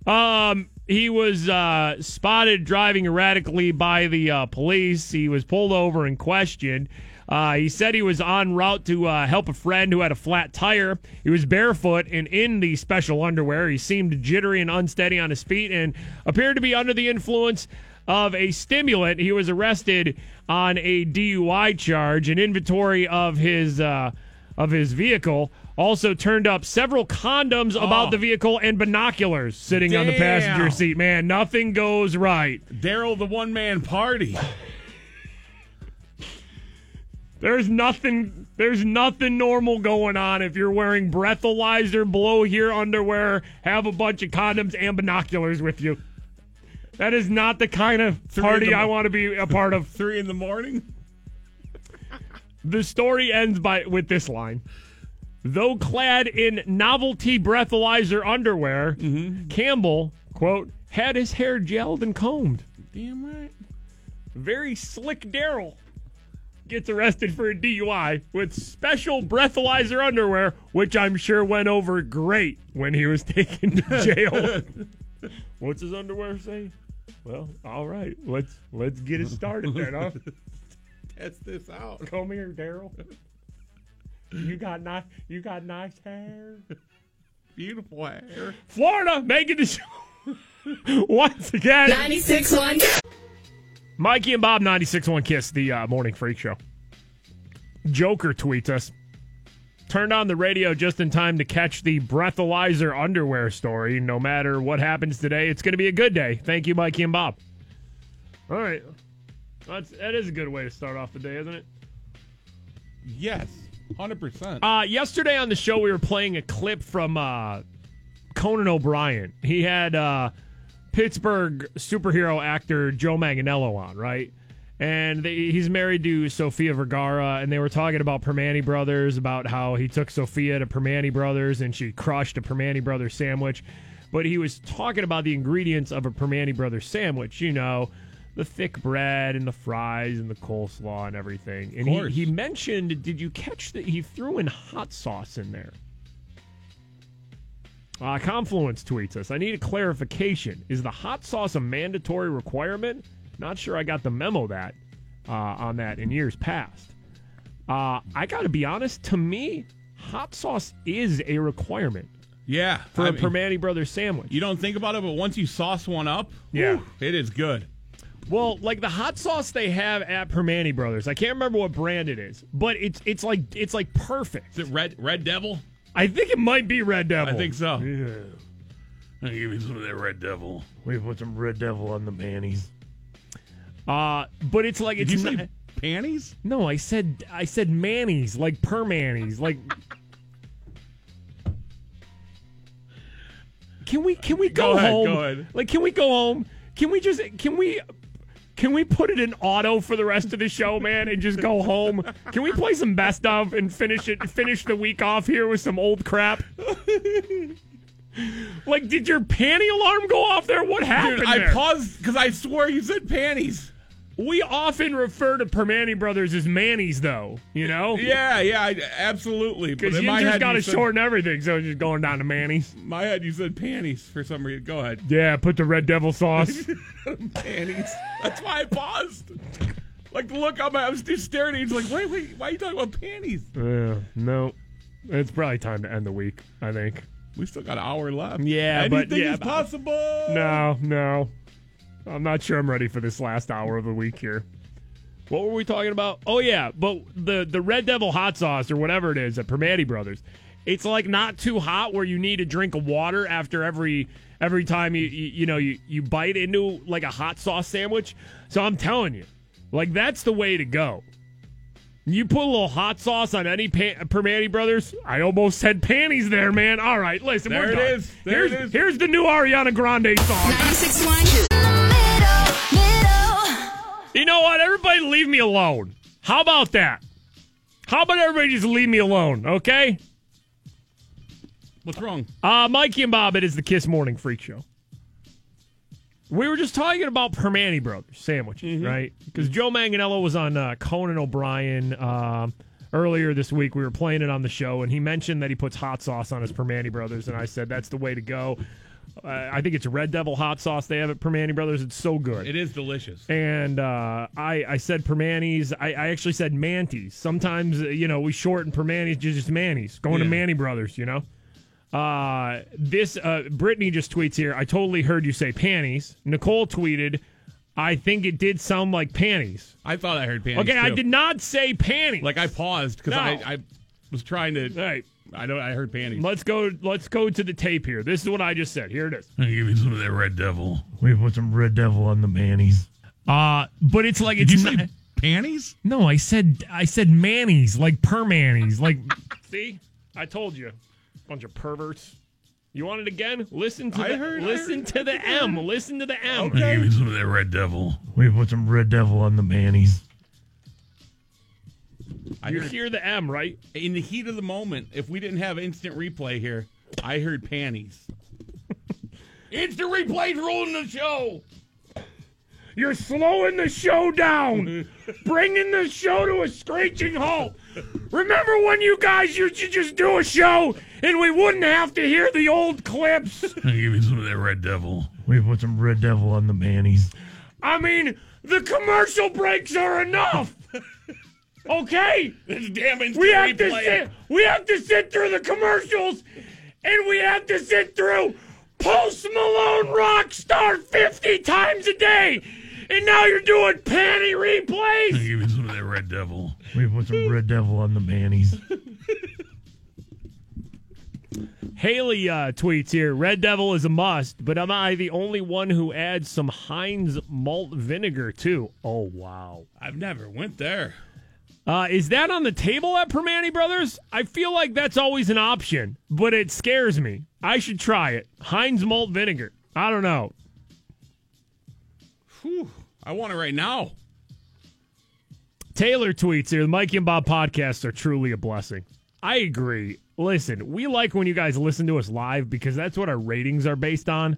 Um, he was uh, spotted driving erratically by the uh, police. He was pulled over and questioned. Uh, he said he was en route to uh, help a friend who had a flat tire. He was barefoot and in the special underwear. He seemed jittery and unsteady on his feet and appeared to be under the influence of a stimulant. He was arrested on a DUI charge. An inventory of his uh, of his vehicle also turned up several condoms about Oh. the vehicle and binoculars sitting on the passenger seat. Man, nothing goes right. Daryl, the one man party. There's nothing there's nothing normal going on if you're wearing breathalyzer, blow here underwear, have a bunch of condoms and binoculars with you. That is not the kind of party I want to be a part of. *laughs* Three in the morning. The story ends by with this line. Though clad in novelty breathalyzer underwear, mm-hmm. Campbell, quote, had his hair gelled and combed. Damn right. Very slick Daryl gets arrested for a DUI with special breathalyzer underwear, which I'm sure went over great when he was *laughs* taken to jail. *laughs* What's his underwear say? Well, all right, let's let's get it started then, huh? *laughs* Test this out. Come here, Daryl. You got nice you got nice hair. Beautiful hair. Florida making the show once again. 96.1. Mikey and Bob 96.1 Kiss, the uh, morning freak show. Joker tweets us. Turned on the radio just in time to catch the breathalyzer underwear story. No matter what happens today, it's going to be a good day. Thank you, Mikey and Bob. All right. That's, that is a good way to start off the day, isn't it? Yes, hundred percent. Uh, yesterday on the show, we were playing a clip from uh, Conan O'Brien. He had uh, Pittsburgh superhero actor Joe Manganiello on, right? And they, he's married to Sofia Vergara, and they were talking about Primanti Brothers, about how he took Sophia to Primanti Brothers and she crushed a Primanti Brothers sandwich. But he was talking about the ingredients of a Primanti Brothers sandwich, you know, the thick bread and the fries and the coleslaw and everything. And he, he mentioned, did you catch that he threw in hot sauce in there? Uh, Confluence tweets us. I need a clarification. Is the hot sauce a mandatory requirement? Not sure I got the memo that uh, on that in years past. Uh, I got to be honest. To me, hot sauce is a requirement Yeah, for I a mean, Primanti Brothers sandwich. You don't think about it, but once you sauce one up, Yeah. whew, it is good. Well, like the hot sauce they have at Primanti Brothers, I can't remember what brand it is, but it's it's like it's like perfect. Is it Red Red Devil? I think it might be Red Devil. I think so. Yeah. I'll give you some of that Red Devil. We put some Red Devil on the panties. Uh, but it's like Did it's you say panties? No, I said I said manis, like per manis, like. Can we can we go, Go ahead, home? go ahead. Like, can we go home? Can we just can we can we put it in auto for the rest of the show, man, and just go home? Can we play some best of and finish it? Finish the week off here with some old crap. like, did your panty alarm go off there? What happened? Dude, I there? paused because I swore you said panties. We often refer to Primanti Brothers as Mannies, though. You know? Yeah, yeah, I, absolutely. Because you just got to shorten everything, so it's just going down to Manny's. My head, you said panties for some reason. Go ahead. Yeah, put the red devil sauce. *laughs* panties. That's why I paused. Like look on my, I was just staring at you. Like, wait, wait, why are you talking about panties? uh, no, it's probably time to end the week. I think. We still got an hour left. Yeah, Anything but yeah, is possible. no, no, I'm not sure I'm ready for this last hour of the week here. What were we talking about? Oh yeah, but the the Red Devil hot sauce or whatever it is at Primanti Brothers, it's like not too hot where you need a drink of water after every every time you you, you know you, you bite into like a hot sauce sandwich. So I'm telling you, like that's the way to go. You put a little hot sauce on any pa- Primanti Brothers. I almost said panties there, man. All right, listen, There we're it done. is. There here's, it is. Here's the new Ariana Grande song. 96.1. You know what? Everybody leave me alone. How about that? How about everybody just leave me alone, okay? What's wrong? Uh, Mikey and Bob, it is the Kiss Morning Freak Show. We were just talking about Primanti Brothers sandwiches, right? Because Joe Manganiello was on uh, Conan O'Brien um, earlier this week. We were playing it on the show, and he mentioned that he puts hot sauce on his Primanti Brothers, and I said that's the way to go. Uh, I think it's Red Devil hot sauce they have at Primanti Brothers. It's so good. It is delicious. And uh, I, I said Permanis. I, I actually said Manties. Sometimes, uh, you know, we shorten Permanis to just Mannies. Going to Yeah. Manny Brothers, you know? Uh, this, uh, Brittany just tweets here. I totally heard you say panties. Nicole tweeted, I think it did sound like panties. I thought I heard panties. Okay, I too. did not say panties. Like I paused because No. I, I was trying to. All right. I know I heard panties. Let's go. Let's go to the tape here. This is what I just said. Here it is. I'll give you some of that Red Devil. We put some red devil on the panties. Uh, but it's like Did it's you say not- panties? No, I said I said mannies, like permanis, like. See, I told you, bunch of perverts. You want it again? Listen to I the heard- listen heard- to the M. Listen to the M. Okay. I'll give you some of that Red Devil. We put some red devil on the mannies. I You heard hear the M, right? in the heat of the moment. If we didn't have instant replay here, I heard panties. *laughs* Instant replay's ruling the show. You're slowing the show down, *laughs* bringing the show to a screeching halt. Remember when you guys used to just do a show and we wouldn't have to hear the old clips? *laughs* Give you some of that Red Devil. We put some red devil on the mannies. I mean, the commercial breaks are enough. Okay, This damn we have to sit. We have to sit through the commercials, and we have to sit through Post Malone Rockstar fifty times a day. and now you're doing panty replays. Give me some of that Red Devil. We put some Red Devil on the panties. Haley uh, tweets here Red Devil is a must, but am I the only one who adds some Heinz malt vinegar too? Oh, wow. I've never went there. Uh, is that on the table at Primanti Brothers? I feel like that's always an option, but it scares me. I should try it. Heinz malt vinegar. I don't know. Whew, I want it right now. Taylor tweets here the Mikey and Bob podcasts are truly a blessing. I agree. Listen, we like when you guys listen to us live because that's what our ratings are based on,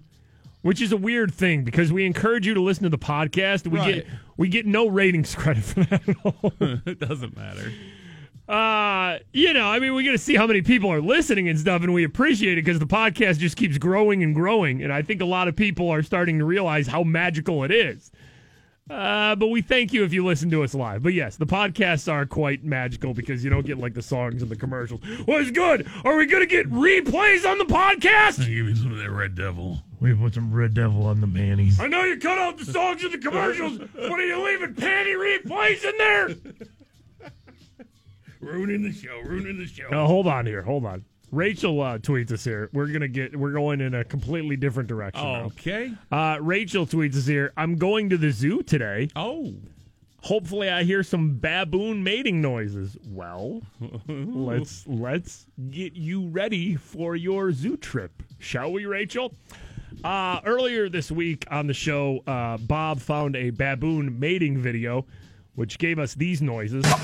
which is a weird thing because we encourage you to listen to the podcast. We Right. get we get no ratings *laughs* credit for that at all. *laughs* it doesn't matter. Uh, you know, I mean, we got to see how many people are listening and stuff, and we appreciate it because the podcast just keeps growing and growing. And I think a lot of people are starting to realize how magical it is. Uh, but we thank you if you listen to us live. But yes, the podcasts are quite magical because you don't get like the songs and the commercials. What's good? Are we going to get replays on the podcast? Give me some of that Red Devil. We put some Red Devil on the panties. I know you cut out the songs and the commercials, but are you leaving panty replays in there? *laughs* Ruining the show. Ruining the show. No, hold on here. Hold on. Rachel uh, tweets us here. We're gonna get. We're going in a completely different direction. now. Okay. Uh, Rachel tweets us here. I'm going to the zoo today. Oh. Hopefully, I hear some baboon mating noises. Well, *laughs* let's let's get you ready for your zoo trip, shall we, Rachel? Uh, earlier this week on the show, uh, Bob found a baboon mating video, which gave us these noises. *laughs*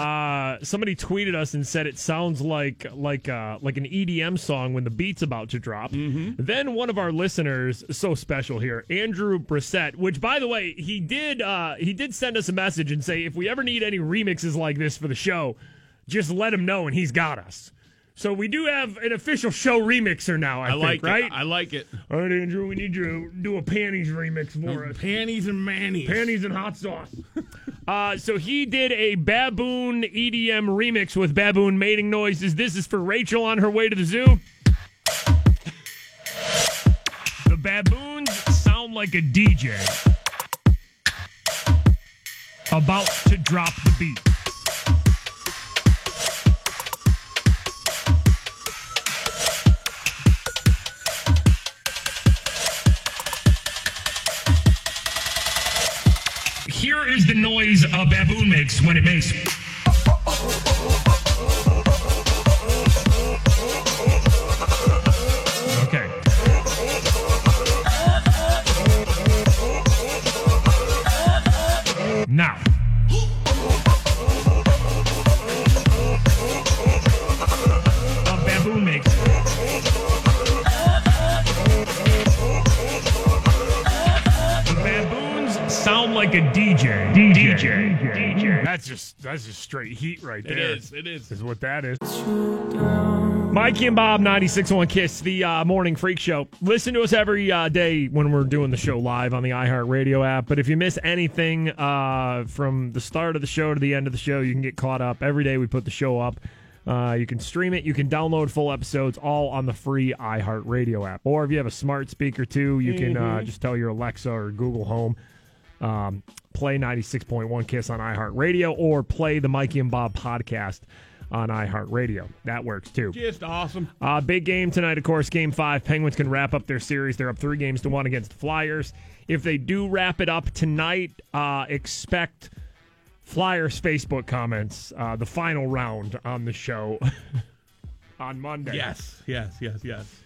Uh, somebody tweeted us and said it sounds like like uh, like an EDM song when the beat's about to drop. Then one of our listeners, so special here, Andrew Brissett, which by the way he did uh, he did send us a message and say if we ever need any remixes like this for the show, just let him know and he's got us. So we do have an official show remixer now. I, I think, like right? it. I like it. All right, Andrew, we need you to do a panties remix for us. Panties and manis. Panties and hot sauce. *laughs* uh, so he did a baboon EDM remix with baboon mating noises. This is for Rachel on her way to the zoo. The baboons sound like a DJ about to drop the beat. Is the noise a baboon makes when it makes. Like a DJ. DJ. DJ. DJ. That's just that's just straight heat right there. It is. It is. Is what that is. Mikey and Bob, 96.1 Kiss, the uh, morning freak show. Listen to us every uh, day when we're doing the show live on the iHeartRadio app. But if you miss anything uh, from the start of the show to the end of the show, you can get caught up. Every day we put the show up. Uh, you can stream it. You can download full episodes all on the free iHeartRadio app. Or if you have a smart speaker too, you can uh, Mhm. just tell your Alexa or Google Home um, play 96.1 Kiss on iHeartRadio or play the Mikey and Bob podcast on iHeartRadio. That works too. Just awesome. Uh, big game tonight, of course, game five. Penguins can wrap up their series. They're up three games to one against the Flyers. If they do wrap it up tonight, uh, expect Flyers Facebook comments, uh, the final round on the show *laughs* on Monday. Yes. Yes. Yes. Yes.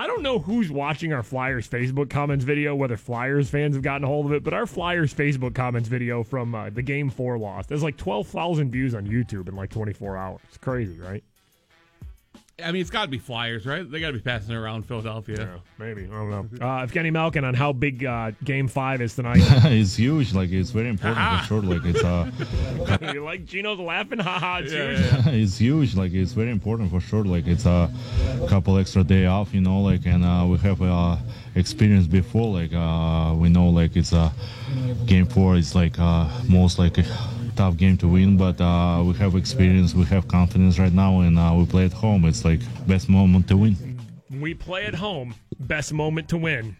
I don't know who's watching our Flyers Facebook comments video, whether Flyers fans have gotten a hold of it, but our Flyers Facebook comments video from uh, the game four loss, there's like 12,000 views on YouTube in like 24 hours. It's crazy, right? I mean, it's got to be Flyers, right? They got to be passing around Philadelphia. Yeah, maybe. I don't know. Uh, if Kenny Malkin on how big uh, game five is tonight. *laughs* it's huge. Like it's very important for sure. Like it's uh, *laughs* you like Gino's laughing? Haha, it's Yeah, huge. *laughs* it's huge. Like it's very important for sure. Like it's a couple extra day off, you know. Like and uh, we have uh, experience before. Like uh, we know like it's a game four. It's like uh, most like a tough game to win, but uh, we have experience. We have confidence right now, and uh, we play at home. It's like best moment to win. we play at home. Best moment to win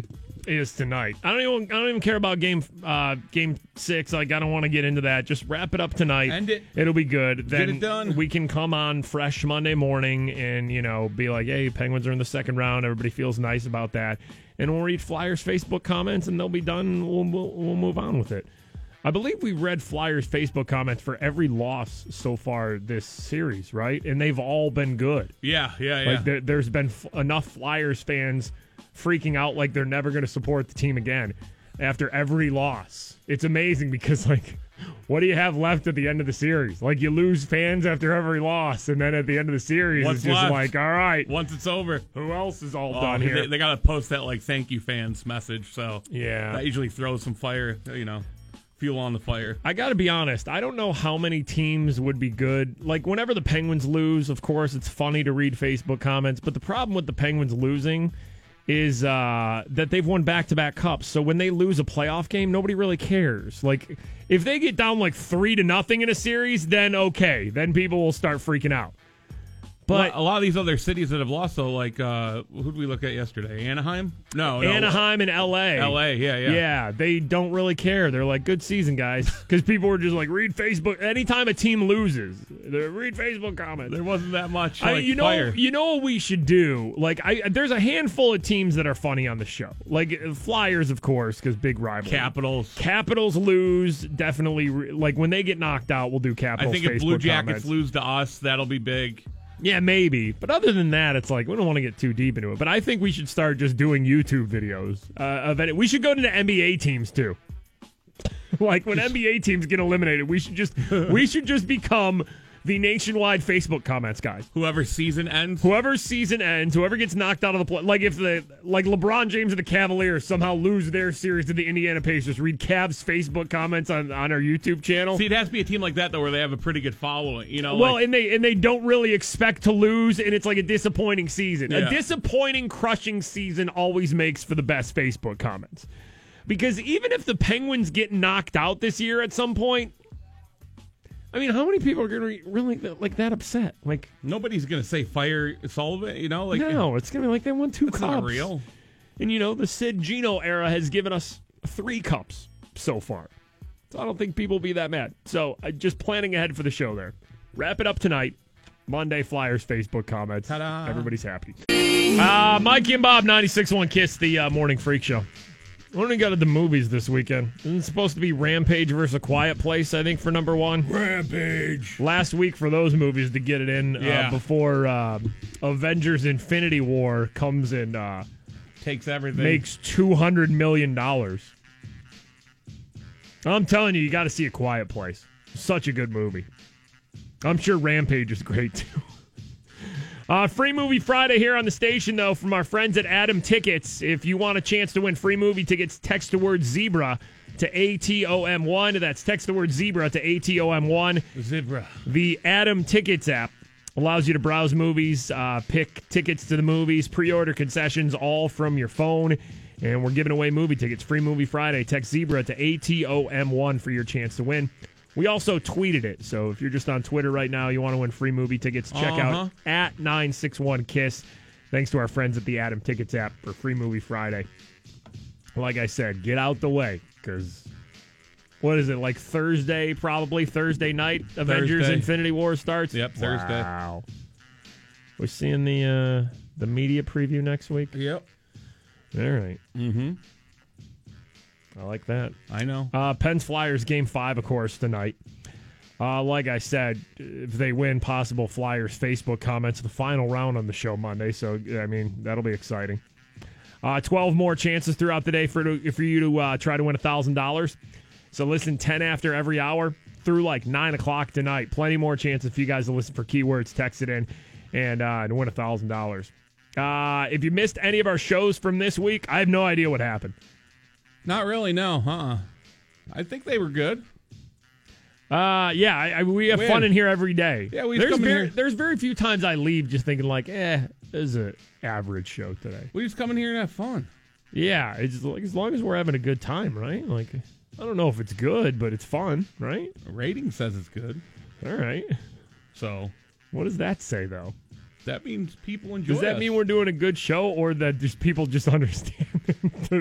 is tonight. I don't even I don't even care about game uh, game six. Like I don't want to get into that. Just wrap it up tonight. End it. It'll be good. Then it done. we can come on fresh Monday morning and you know be like, hey, Penguins are in the second round. Everybody feels nice about that, and we'll read Flyers Facebook comments and they'll be done. We'll we'll, we'll move on with it. I believe we read Flyers Facebook comments for every loss so far this series, right? And they've all been good. Yeah, yeah, yeah. Like there, there's been f- enough Flyers fans freaking out like they're never going to support the team again after every loss. It's amazing because like what do you have left at the end of the series? Like you lose fans after every loss, and then at the end of the series, What's it's just left? like, all right, Once it's over, who else is all Oh, done here? They, they got to post that like thank you fans message. So Yeah. that usually throws some fire. You know, fuel on the fire. I got to be honest. I don't know how many teams would be good. Like, whenever the Penguins lose, of course, it's funny to read Facebook comments. But the problem with the Penguins losing is uh, that they've won back to back cups. So when they lose a playoff game, nobody really cares. Like, if they get down like three to nothing in a series, then okay. Then people will start freaking out. But a lot of these other cities that have lost, though, like uh, who did we look at yesterday? Anaheim? No, no. Anaheim and LA. LA, yeah, yeah. Yeah, they don't really care. They're like, good season, guys. *laughs* Because people were just like, read Facebook. Anytime a team loses, they read Facebook comments. There wasn't that much. I, you know, fire. you know what we should do. Like, I there's a handful of teams that are funny on the show. Like Flyers, of course, because big rival. Capitals. Capitals lose definitely. re- Like when they get knocked out, we'll do Capitals. I think if Blue Jackets comments. lose to us, that'll be big. Yeah, maybe. But other than that, it's like we don't want to get too deep into it. But I think we should start just doing YouTube videos uh, of it. We should go to the NBA teams too. *laughs* like when *laughs* NBA teams get eliminated, we should just we should just become the nationwide Facebook comments guys. Whoever season ends, Whoever season ends, whoever gets knocked out of the play, like if the like LeBron James and the Cavaliers somehow lose their series to the Indiana Pacers, read Cavs Facebook comments on on our YouTube channel. See, it has to be a team like that though, where they have a pretty good following. You know, Well, like, and they and they don't really expect to lose, and it's like a disappointing season. Yeah. A disappointing, crushing season always makes for the best Facebook comments. Because even if the Penguins get knocked out this year at some point, I mean, how many people are going to be really like that upset? Like, nobody's gonna say fire Sullivan. You know, like no, it's going to be like they won two cups. not real. And you know, the Sid Gino era has given us three cups so far. So I don't think people will be that mad. So uh, just planning ahead for the show there. Wrap it up tonight. Monday Flyers Facebook comments. Ta-da. Everybody's happy. Uh, Mikey and Bob, 96.1 Kiss, the uh, morning freak show. When we go to the movies this weekend, isn't it supposed to be Rampage versus A Quiet Place, I think, for number one? Rampage. Last week for those movies to get it in Yeah. uh, before uh, Avengers Infinity War comes in. Uh, takes everything. makes two hundred million dollars. I'm telling you, you got to see a Quiet Place. Such a good movie. I'm sure Rampage is great too. Uh, free movie Friday here on the station, though, from our friends at Atom Tickets. If you want a chance to win free movie tickets, text the word zebra to ATOM1. That's text the word zebra to ATOM1. Zebra. The Atom Tickets app allows you to browse movies, uh, pick tickets to the movies, pre order concessions, all from your phone. And we're giving away movie tickets. Free Movie Friday. Text Zebra to ATOM1 for your chance to win. We also tweeted it. So if you're just on Twitter right now, you want to win free movie tickets, check Uh-huh. out at 961KISS. Thanks to our friends at the Atom Tickets app for Free Movie Friday. Like I said, get out the way because what is it like Thursday? Probably Thursday night. Avengers Thursday. Infinity War starts. Yep, Thursday. Wow. We're seeing the uh, the media preview next week. Yep. All right. Mm-hmm. I like that. I know. Uh, Pens Flyers game five, of course, tonight. Uh, like I said, if they win, possible Flyers Facebook comments, the final round on the show Monday. So, I mean, that'll be exciting. Uh, 12 more chances throughout the day for, to, for you to uh, try to win $1,000. So, listen 10 after every hour through like 9 o'clock tonight. Plenty more chances for you guys to listen for keywords, text it in, and, uh, and win $1,000. Uh, if you missed any of our shows from this week, I have no idea what happened. Not really. No. Uh. uh I think they were good. Uh, yeah, I, I, we have fun in here every day. Yeah, we there's very, here- there's very few times I leave just thinking like, eh, this is an average show today. We just come in here and have fun. Yeah, it's like as long as we're having a good time, right? Like, I don't know if it's good, but it's fun, right? A Rating says it's good. All right. So What does that say though? That means people enjoy. Does that us. mean we're doing a good show, or that just people just *laughs* understand?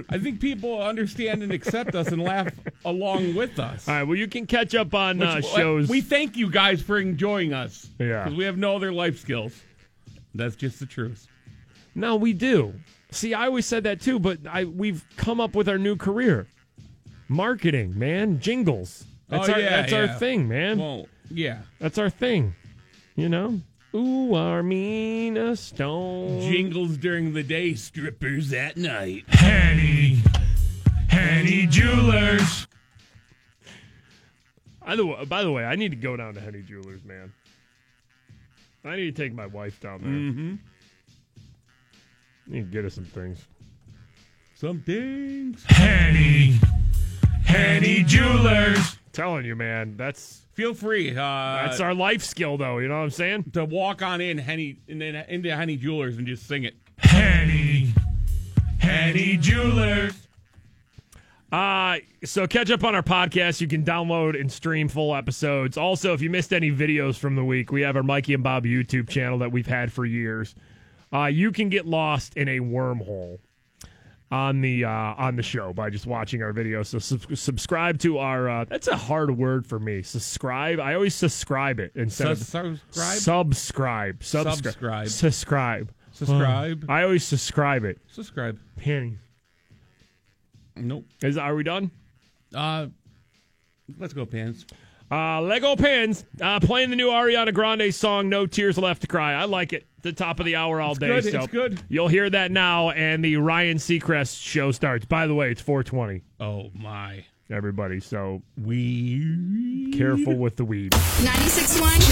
I think people understand and accept us and laugh along with us. All right. Well, you can catch up on uh, shows. We thank you guys for enjoying us. Yeah. Because we have no other life skills. That's just the truth. No, we do. See, I always said that too, but I we've come up with our new career. Marketing, man. Jingles. That's Oh, our yeah, that's our thing, man. Well, yeah. That's our thing. You know? Ooh, Armina Stone. Jingles during the day, strippers at night. Henny. Henne Jewelers. By the, way, by the way, I need to go down to Henne Jewelers, man. I need to take my wife down there. Mm-hmm. Need to get her some things. Some things. Henny. Henne Jewelers. Telling you, man, that's Feel free. Uh, that's our life skill, though. You know what I'm saying? to walk on in Henny in, in, into Henne Jewelers and just sing it. Henny. Henne Jewelers. Uh, so catch up on our podcast. You can download and stream full episodes. Also, if you missed any videos from the week, we have our Mikey and Bob YouTube channel that we've had for years. Uh, you can get lost in a wormhole on the uh, on the show by just watching our videos. So sub- subscribe to our. Uh, that's a hard word for me. Subscribe. I always subscribe it instead Sus- of subscribe? Subscribe. Subscribe. Subscribe. Subscribe. Subscribe. I always subscribe it. Subscribe. Penny. Nope. Is are we done? Uh, let's go, Pants. Uh, Lego Pins uh, playing the new Ariana Grande song "No Tears Left to Cry." I like it. The top of the hour all It's day. good, so it's good. You'll hear that now, and the Ryan Seacrest show starts. By the way, it's 420. Oh my! Everybody, so we careful with the weed. 96.1